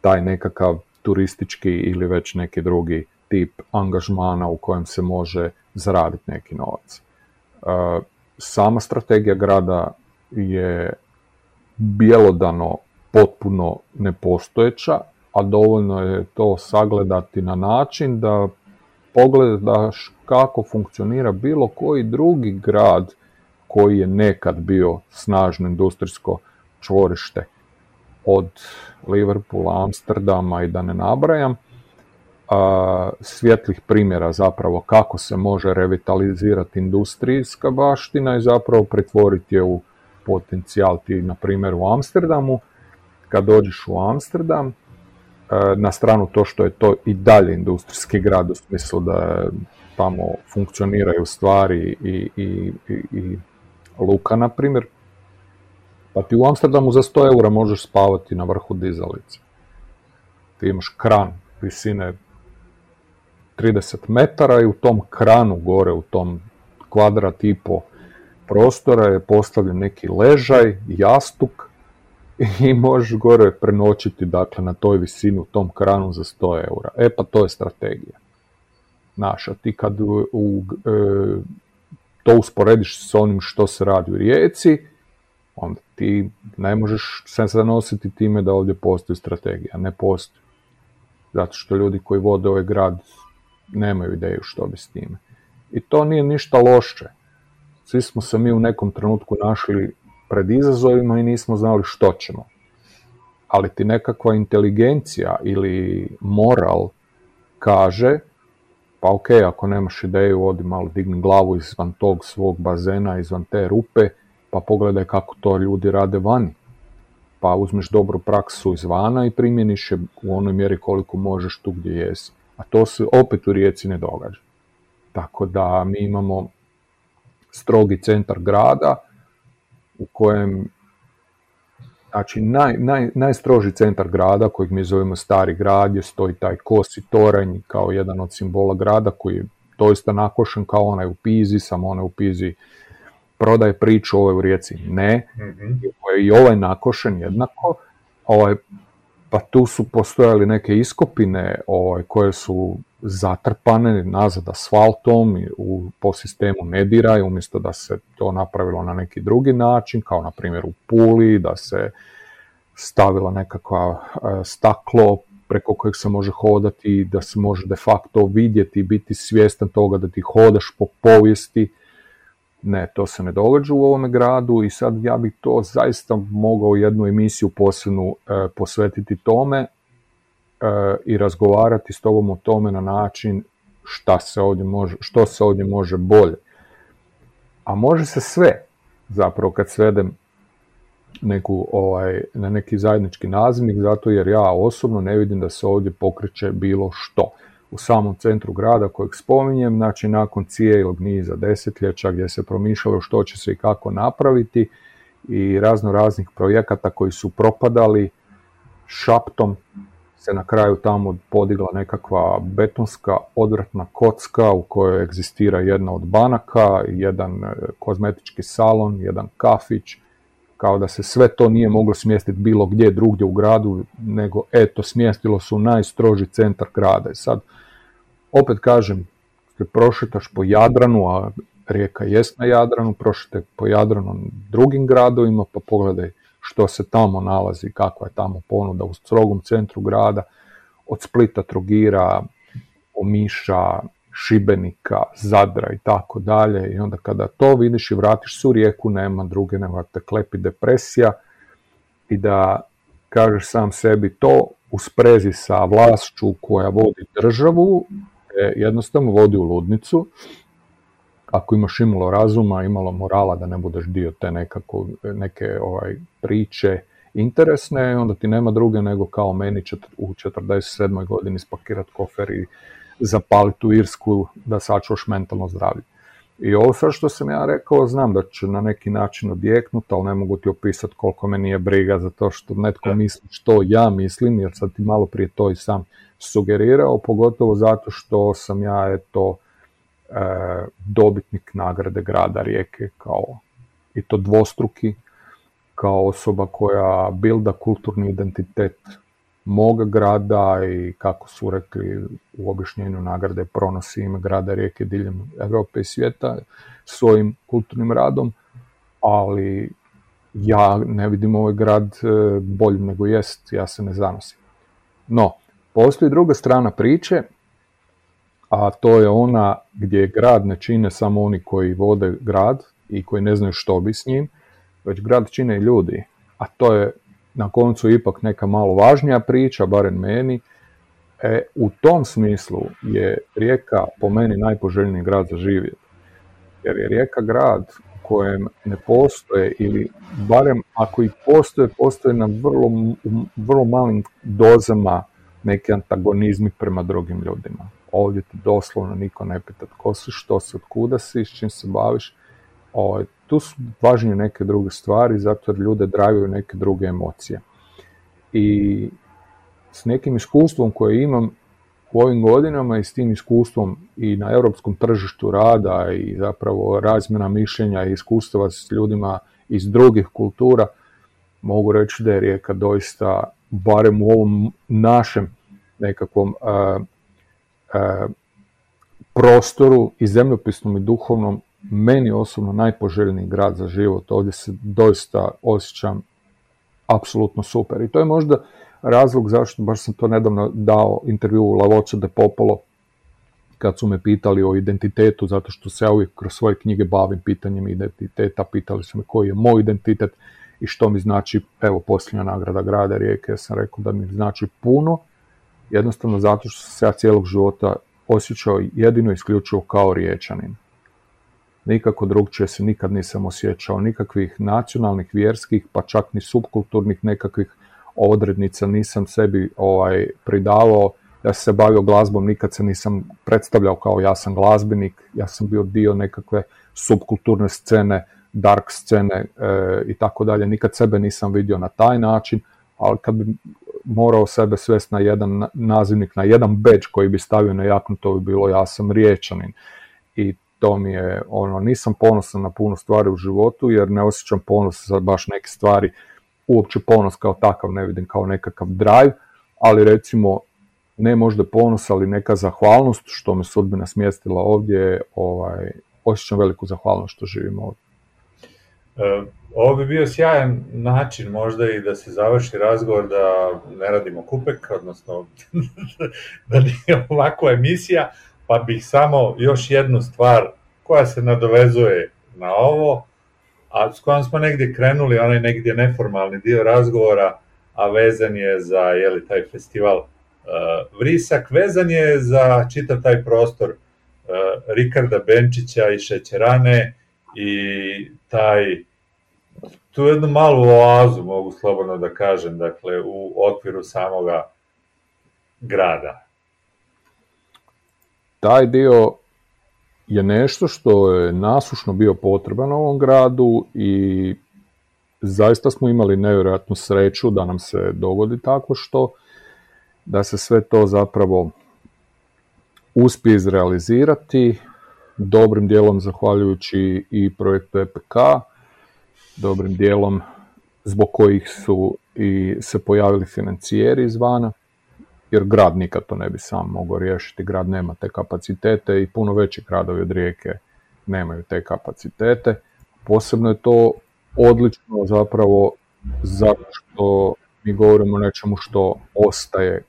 taj nekakav turistički ili već neki drugi tip angažmana u kojem se može zaraditi neki novac. E, sama strategija grada je bjelodano potpuno nepostojeća, a dovoljno je to sagledati na način da pogledaš kako funkcionira bilo koji drugi grad koji je nekad bio snažno industrijsko čvorište. Od Liverpoola, Amsterdama i da ne nabrajam, svjetlih primjera zapravo kako se može revitalizirati industrijska baština i zapravo pretvoriti je u potencijal ti, na primjer u Amsterdamu, kad dođeš u Amsterdam, e, na stranu to što je to i dalje industrijski grad u smislu da tamo funkcioniraju stvari i, i, i, i luka, na primjer, pa ti u Amsterdamu za 100 eura možeš spavati na vrhu dizalice. Ti imaš kran visine 30 metara i u tom kranu gore, u tom kvadrat i po prostora je postavljen neki ležaj, jastuk i možeš gore prenoćiti dakle, na toj visini u tom kranu za 100 eura. E pa to je strategija naša. Ti kad u, u, e, to usporediš s onim što se radi u Rijeci, onda ti ne možeš se zanositi time da ovdje postoji strategija. Ne postoji. Zato što ljudi koji vode ovaj grad nemaju ideju što bi s time. I to nije ništa loše. Svi smo se mi u nekom trenutku našli pred izazovima i nismo znali što ćemo. Ali ti nekakva inteligencija ili moral kaže pa ok, ako nemaš ideju, odi malo digni glavu izvan tog svog bazena, izvan te rupe, pa pogledaj kako to ljudi rade vani. Pa uzmeš dobru praksu izvana i primjeniš je u onoj mjeri koliko možeš tu gdje jesi. A to se opet u Rijeci ne događa. Tako da mi imamo strogi centar grada u kojem Znači, naj, naj, najstroži centar grada, kojeg mi zovemo Stari grad, gdje stoji taj kosi toranj kao jedan od simbola grada koji je doista nakošen kao onaj u Pizi, samo onaj u Pizi prodaje priču, ovaj u Rijeci ne, je i ovaj nakošen jednako, ovaj, pa tu su postojali neke iskopine ovaj, koje su zatrpane nazad asfaltom u, po sistemu ne diraj, umjesto da se to napravilo na neki drugi način, kao na primjer u Puli, da se stavila nekakva e, staklo preko kojeg se može hodati, da se može de facto vidjeti i biti svjestan toga da ti hodaš po povijesti. Ne, to se ne događa u ovome gradu i sad ja bih to zaista mogao jednu emisiju posebnu e, posvetiti tome i razgovarati s tobom o tome na način šta se ovdje može, što se ovdje može bolje. A može se sve, zapravo kad svedem neku, ovaj, na neki zajednički nazivnik, zato jer ja osobno ne vidim da se ovdje pokreće bilo što. U samom centru grada kojeg spominjem, znači nakon cijelog niza desetljeća gdje se promišljalo što će se i kako napraviti i razno raznih projekata koji su propadali šaptom se na kraju tamo podigla nekakva betonska odvratna kocka u kojoj egzistira jedna od banaka, jedan e, kozmetički salon, jedan kafić, kao da se sve to nije moglo smjestiti bilo gdje drugdje u gradu, nego eto, smjestilo su najstroži centar grada. I sad, opet kažem, kad prošetaš po Jadranu, a rijeka jest na Jadranu, prošete po Jadranu drugim gradovima, pa pogledaj što se tamo nalazi, kakva je tamo ponuda u strogom centru grada, od Splita, Trogira, Omiša, Šibenika, Zadra i tako dalje. I onda kada to vidiš i vratiš se u rijeku, nema druge nego te klepi depresija i da kažeš sam sebi to u sprezi sa vlašću koja vodi državu, te jednostavno vodi u ludnicu. Ako imaš imalo razuma, imalo morala da ne budeš dio te nekako, neke ovaj, priče interesne, onda ti nema druge nego kao meni čet- u 47. godini spakirat kofer i zapaliti u Irsku da sačuvaš mentalno zdravlje. I ovo sve što sam ja rekao, znam da će na neki način odjeknut, ali ne mogu ti opisati koliko me nije briga za to što netko misli što ja mislim, jer sad ti malo prije to i sam sugerirao, pogotovo zato što sam ja eto dobitnik nagrade grada Rijeke kao i to dvostruki kao osoba koja bilda kulturni identitet moga grada i kako su rekli u objašnjenju nagrade pronosi ime grada Rijeke diljem Europe i svijeta svojim kulturnim radom, ali ja ne vidim ovaj grad e, boljim nego jest, ja se ne zanosim. No, postoji druga strana priče, a to je ona gdje grad ne čine samo oni koji vode grad i koji ne znaju što bi s njim, već grad čine i ljudi, a to je na koncu ipak neka malo važnija priča, barem meni. E, u tom smislu je Rijeka po meni najpoželjniji grad za živjeti. Jer je Rijeka grad u kojem ne postoje ili barem ako i postoje, postoje na vrlo, vrlo malim dozama neki antagonizmi prema drugim ljudima. Ovdje te doslovno niko ne pita tko si, što si, od kuda si, s čim se baviš. Ovaj, tu su važnije neke druge stvari, zato jer ljude dragaju neke druge emocije. I s nekim iskustvom koje imam u ovim godinama i s tim iskustvom i na europskom tržištu rada i zapravo razmjena mišljenja i iskustava s ljudima iz drugih kultura, mogu reći da je Rijeka doista, barem u ovom našem nekakvom a, prostoru i zemljopisnom i duhovnom meni osobno najpoželjniji grad za život. Ovdje se doista osjećam apsolutno super. I to je možda razlog zašto, baš sam to nedavno dao intervju u Lavoco de Popolo, kad su me pitali o identitetu, zato što se ja uvijek kroz svoje knjige bavim pitanjem identiteta, pitali su me koji je moj identitet i što mi znači, evo, posljednja nagrada grada Rijeke, ja sam rekao da mi znači puno, jednostavno zato što sam se ja cijelog života osjećao jedino isključivo kao riječanin nikako drugčije se nikad nisam osjećao, nikakvih nacionalnih, vjerskih, pa čak ni subkulturnih nekakvih odrednica nisam sebi ovaj, pridavao. Ja sam se bavio glazbom, nikad se nisam predstavljao kao ja sam glazbenik, ja sam bio dio nekakve subkulturne scene, dark scene e, i tako dalje. Nikad sebe nisam vidio na taj način, ali kad bi morao sebe svesti na jedan nazivnik, na jedan badge koji bi stavio na jaknu, to bi bilo ja sam riječanin. I to mi je, ono, nisam ponosan na puno stvari u životu jer ne osjećam ponos za baš neke stvari, uopće ponos kao takav ne vidim kao nekakav drive, ali recimo ne možda ponos, ali neka zahvalnost što me sudbina smjestila ovdje, ovaj, osjećam veliku zahvalnost što živim ovdje. E, ovo bi bio sjajan način možda i da se završi razgovor da ne radimo kupek, odnosno da nije ovakva emisija, pa bih samo još jednu stvar koja se nadovezuje na ovo, a s kojom smo negdje krenuli, onaj negdje neformalni dio razgovora, a vezan je za jeli, taj festival uh, Vrisak, vezan je za čitav taj prostor uh, Rikarda Benčića i Šećerane i taj tu jednu malu oazu, mogu slobodno da kažem, dakle, u okviru samoga grada. Taj dio je nešto što je nasušno bio potreban ovom gradu i zaista smo imali nevjerojatnu sreću da nam se dogodi tako što da se sve to zapravo uspije izrealizirati dobrim dijelom zahvaljujući i projektu EPK, dobrim dijelom zbog kojih su i se pojavili financijeri izvana jer grad nikad to ne bi sam mogao riješiti, grad nema te kapacitete i puno veći gradovi od rijeke nemaju te kapacitete. Posebno je to odlično zapravo zato što mi govorimo o nečemu što ostaje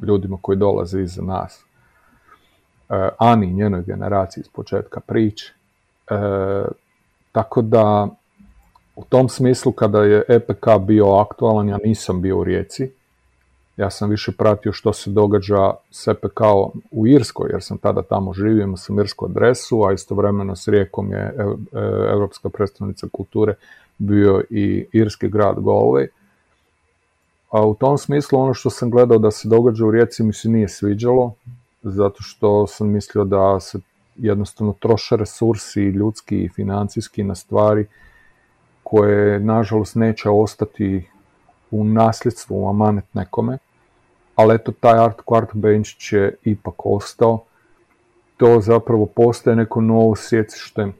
ljudima koji dolaze iza nas. E, Ani i njenoj generaciji iz početka priče. E, tako da u tom smislu kada je EPK bio aktualan, ja nisam bio u Rijeci, Ja sam više pratio što se događa s EPK-om u Irskoj, jer sam tada tamo živio, imao sam irsku adresu, a istovremeno s Rijekom je ev- e, Europska predstavnica kulture bio i irski grad Galway. A u tom smislu ono što sam gledao da se događa u Rijeci mi se nije sviđalo, zato što sam mislio da se jednostavno troše resursi ljudski i financijski na stvari koje nažalost neće ostati u nasljedstvu, u amanet nekome, ali eto taj Art Quart Bench je ipak ostao. To zapravo postaje neko novo sjecište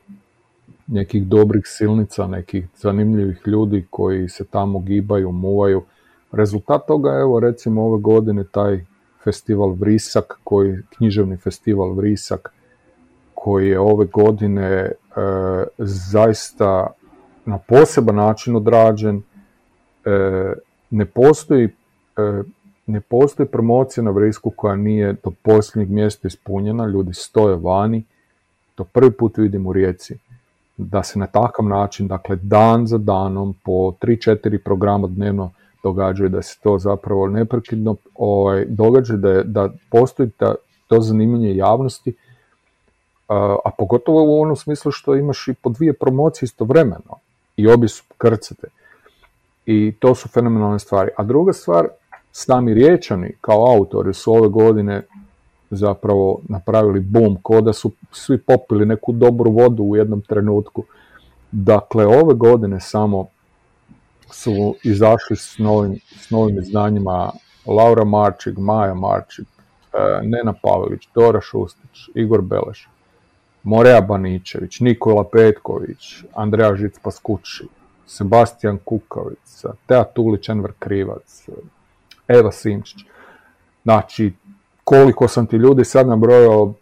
nekih dobrih silnica, nekih zanimljivih ljudi koji se tamo gibaju, muvaju. Rezultat toga je, evo recimo ove godine taj festival Vrisak, koji, književni festival Vrisak, koji je ove godine e, zaista na poseban način odrađen. E, ne postoji e, ne postoji promocija na Vrisku koja nije do posljednjeg mjesta ispunjena, ljudi stoje vani, to prvi put vidim u Rijeci, da se na takav način, dakle dan za danom, po 3-4 programa dnevno događaju, da se to zapravo neprekidno ovaj, događa, da, da postoji ta, to zanimanje javnosti, a, a pogotovo u onom smislu što imaš i po dvije promocije istovremeno i obje su krcate. I to su fenomenalne stvari. A druga stvar, sami riječani kao autori su ove godine zapravo napravili boom, ko da su svi popili neku dobru vodu u jednom trenutku. Dakle, ove godine samo su izašli s novim, s novim izdanjima Laura Marčig, Maja Marčig, e, Nena Pavelić, Dora Šustić, Igor Beleš, Moreja Baničević, Nikola Petković, Andreja Žic-Paskući, Sebastian Kukavica, Teja Tulić, Enver Krivac, Eva Simčić. Znači, koliko sam ti ljudi sad nabrojao,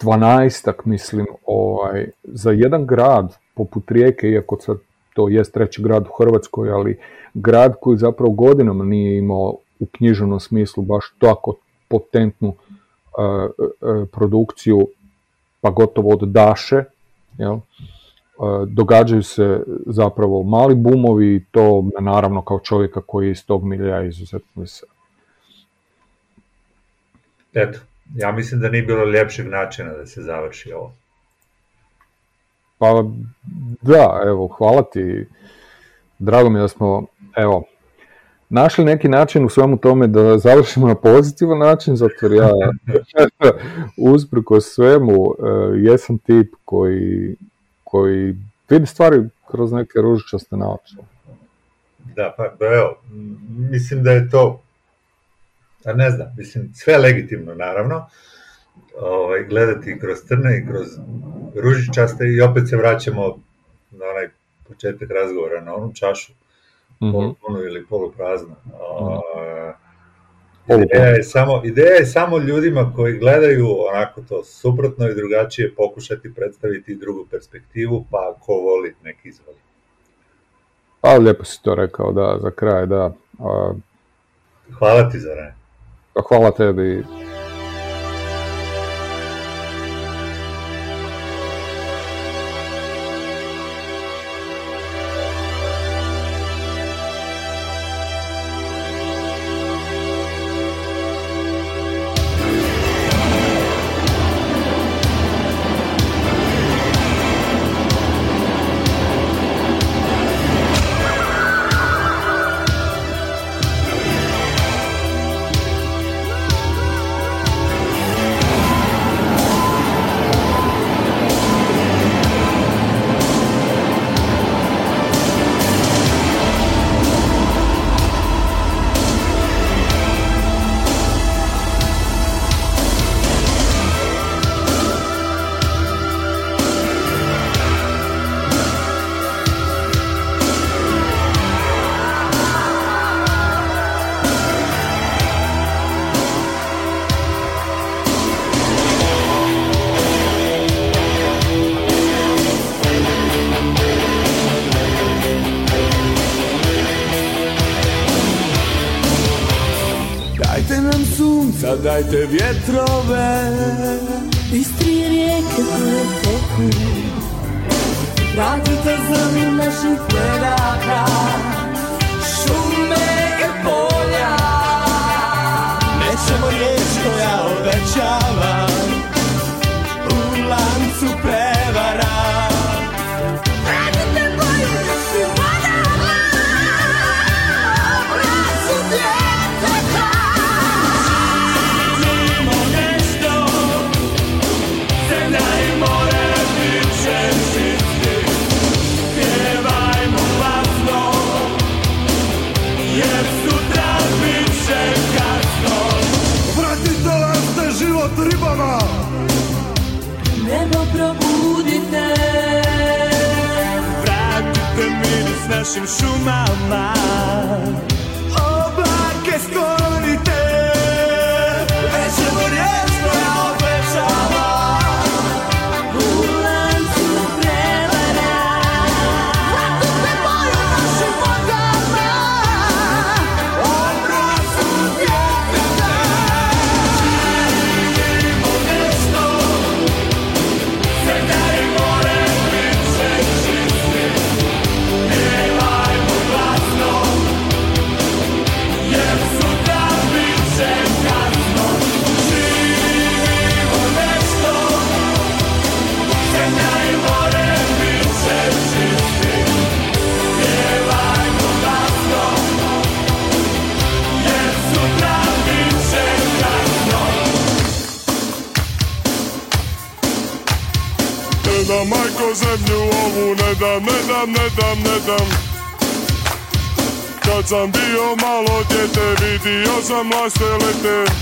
dvanaestak mislim, ovaj, za jedan grad poput Rijeke, iako sad to jest treći grad u Hrvatskoj, ali grad koji zapravo godinama nije imao u književnom smislu baš tako potentnu uh, uh, produkciju, pa gotovo od Daše, jel? Uh, događaju se zapravo mali bumovi i to naravno kao čovjeka koji je iz tog milija izuzetno veseli. Eto, ja mislim da nije bilo ljepšeg načina da se završi ovo. Pa da, evo, hvala ti. Drago mi da smo, evo, našli neki način u svemu tome da završimo na pozitivan način, zato jer ja usprkos svemu e, jesam tip koji, koji vidi stvari kroz neke ružičaste naočale. Da, pa pa evo, mislim da je to, a ne znam, mislim, sve legitimno naravno, ovaj, gledati kroz crne i kroz ružičaste i opet se vraćamo na onaj početak razgovora, na onu čašu, Mhm. polupunu ili polupraznu. A, Ideja je, samo, ideja je samo ljudima koji gledaju onako to suprotno i drugačije pokušati predstaviti drugu perspektivu, pa ko voli, nek izvoli. Pa lijepo si to rekao, da, za kraj, da. A, Hvala ti, Zoran. pa hvala tebi. Sunca, dajte vjetrove. Istri rijeke koje teku Vratite zemlju naših predaka to 满满 zemlju ovu, ne dam, ne dam, ne dam, ne dam. Kad sam bio malo djete, vidio sam laste lete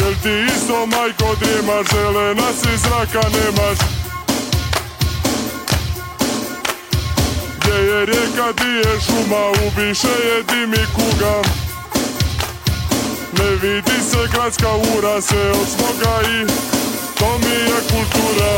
Jel ti isto majko drijemaš, zelena si zraka nemaš? Gdje je rijeka, di je šuma, ubiše je dim i kuga. Ne vidi se gradska ura, se od smoga i to mi je kultura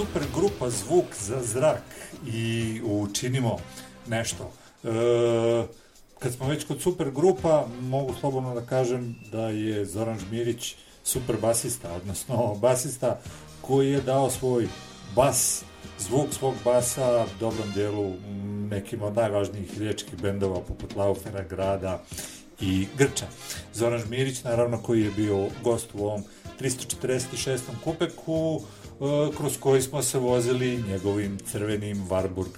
super grupa Zvuk za zrak i učinimo nešto. E, kad smo već kod super grupa, mogu slobodno da kažem da je Zoran Žmirić super basista, odnosno basista koji je dao svoj bas, zvuk svog basa dobrom dijelu nekim od najvažnijih riječkih bendova poput Laufera, Grada i Grča. Zoran Žmirić, naravno, koji je bio gost u ovom 346. kupeku, kroz koji smo se vozili njegovim crvenim Warburg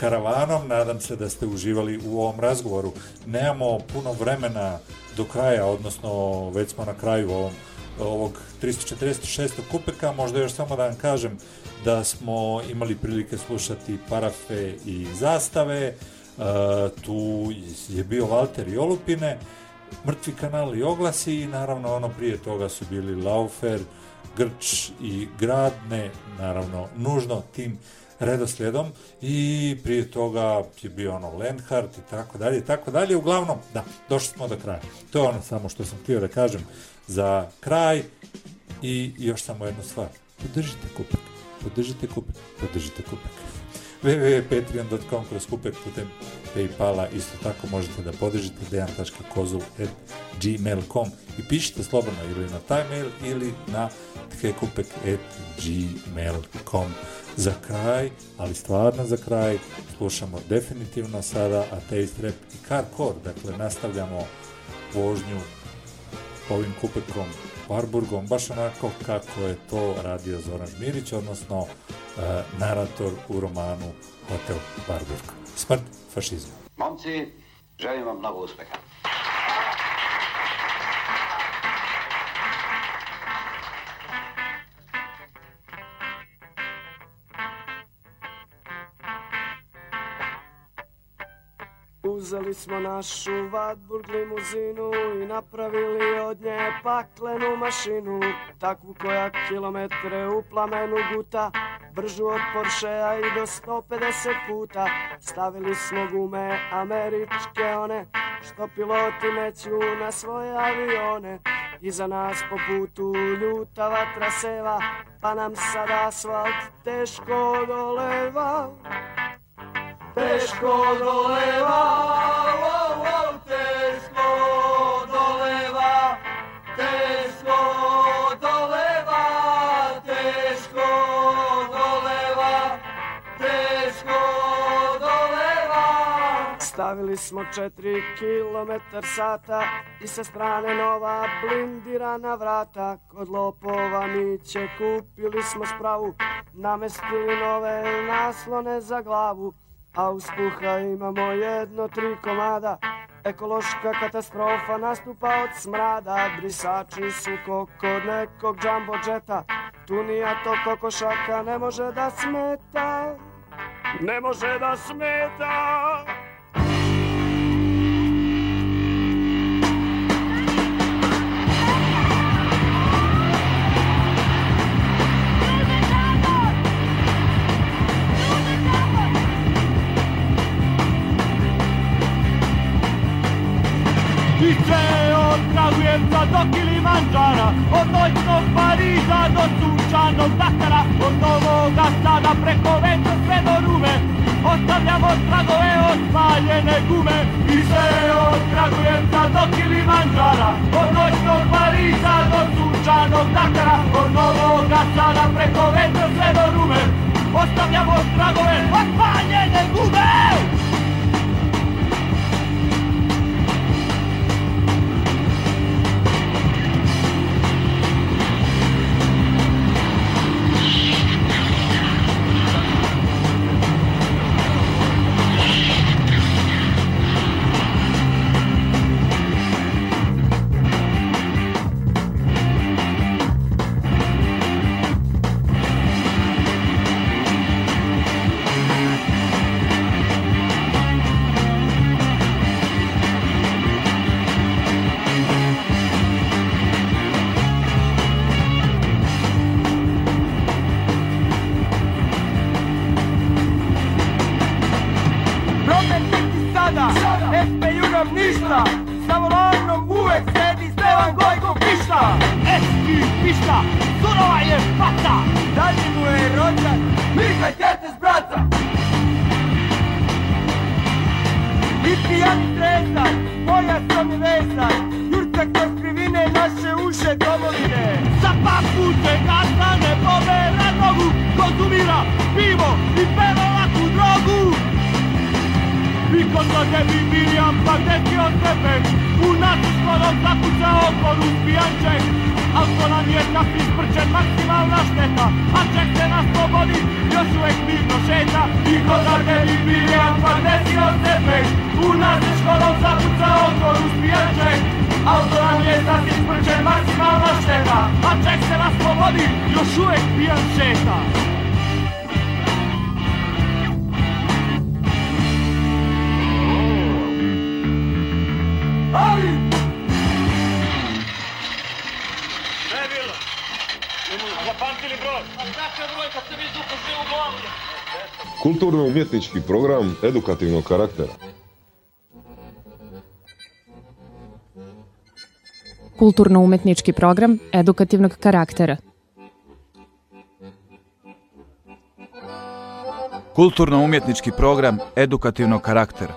karavanom. Nadam se da ste uživali u ovom razgovoru. Nemamo puno vremena do kraja, odnosno već smo na kraju ovom, ovog 346. kupeka. Možda još samo da vam kažem da smo imali prilike slušati parafe i zastave. E, tu je bio Valter i Olupine, Mrtvi kanal i oglasi i naravno ono prije toga su bili Laufer, Grč i Grad, ne naravno nužno tim redoslijedom i prije toga je bio ono Lenhart i tako dalje i tako dalje. Uglavnom, da, došli smo do kraja. To je ono samo što sam htio da kažem za kraj i još samo jednu stvar. Podržite kupek, podržite kupek, podržite kupek www.patreon.com kroz kupek putem Paypala. Isto tako možete da podržite dejan.kozul.gmail.com i pišite slobodno ili na taj mail ili na tkekupek.gmail.com za kraj, ali stvarno za kraj slušamo definitivno sada Ateist Rap i Carcore, dakle nastavljamo vožnju ovim kupekom Warburgom, baš onako kako je to radio Zoran Žmirić, odnosno e, narator u romanu Hotel Warburg. Smrt fašizmu. Momci, želim vam mnogo uspeha. Uzeli smo našu Wartburg limuzinu i napravili od nje paklenu mašinu Takvu koja kilometre u plamenu guta Bržu od Porschea i do 150 puta. Stavili smo gume američke one Što piloti meću na svoje avione. Iza nas po putu ljuta vatra seva Pa nam sad asfalt teško doleva Teško doleva, teško doleva, teško doleva, teško doleva, teško doleva. Stavili smo četiri kilometar sata i sa strane nova blindirana vrata. Kod lopova mi će kupili smo spravu, namestili nove naslone za glavu. A uz puha imamo jedno, tri komada. Ekološka katastrofa nastupa od smrada. Brisači su ko kod nekog jumbo džeta Tunija to kokošaka ne može da smeta. Ne može da smeta Sve od Kragujevca do Kilimanđara Od noćnog Pariza do sunčanog Dakara Od Novoga Sada preko vetra sve do Rume Ostavljamo tragove od spaljene gume I sve od Kragujevca do Kilimanđara Od noćnog Pariza do sunčanog Dakara Od Novoga Sada preko vetra sve do Rume Ostavljamo tragove od spaljene gume edukativnog karaktera. Kulturno-umetnički program edukativnog karaktera. Kulturno-umjetnički program edukativnog karaktera.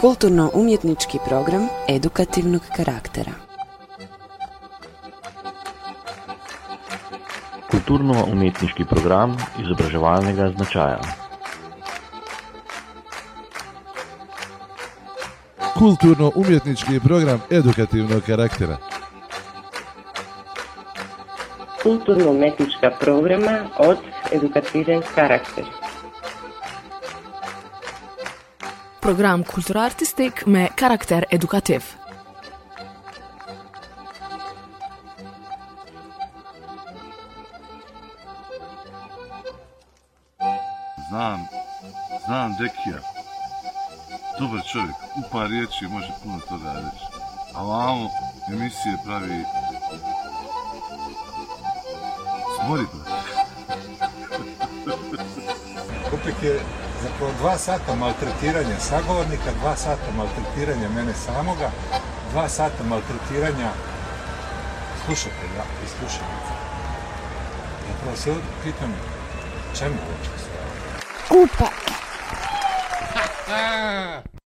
Kulturno-umjetnički program edukativnog karaktera. Kulturno-umetniški program izobraževalnega značaja. Kulturno-umjetnički program edukativnog karaktera. Kulturno-umetnička programa od edukativen karakter. Program kulturartistik me karakter edukativ. Dekija. Dobar čovjek, u par riječi može puno toga reći. A ovamo emisije pravi... Smori, brate. Kupek je zapravo dva sata maltretiranja sagovornika, dva sata maltretiranja mene samoga, dva sata maltretiranja slušatelja i slušalica. Zapravo se pitam čemu uopće sve ovo? Kupa. Ah!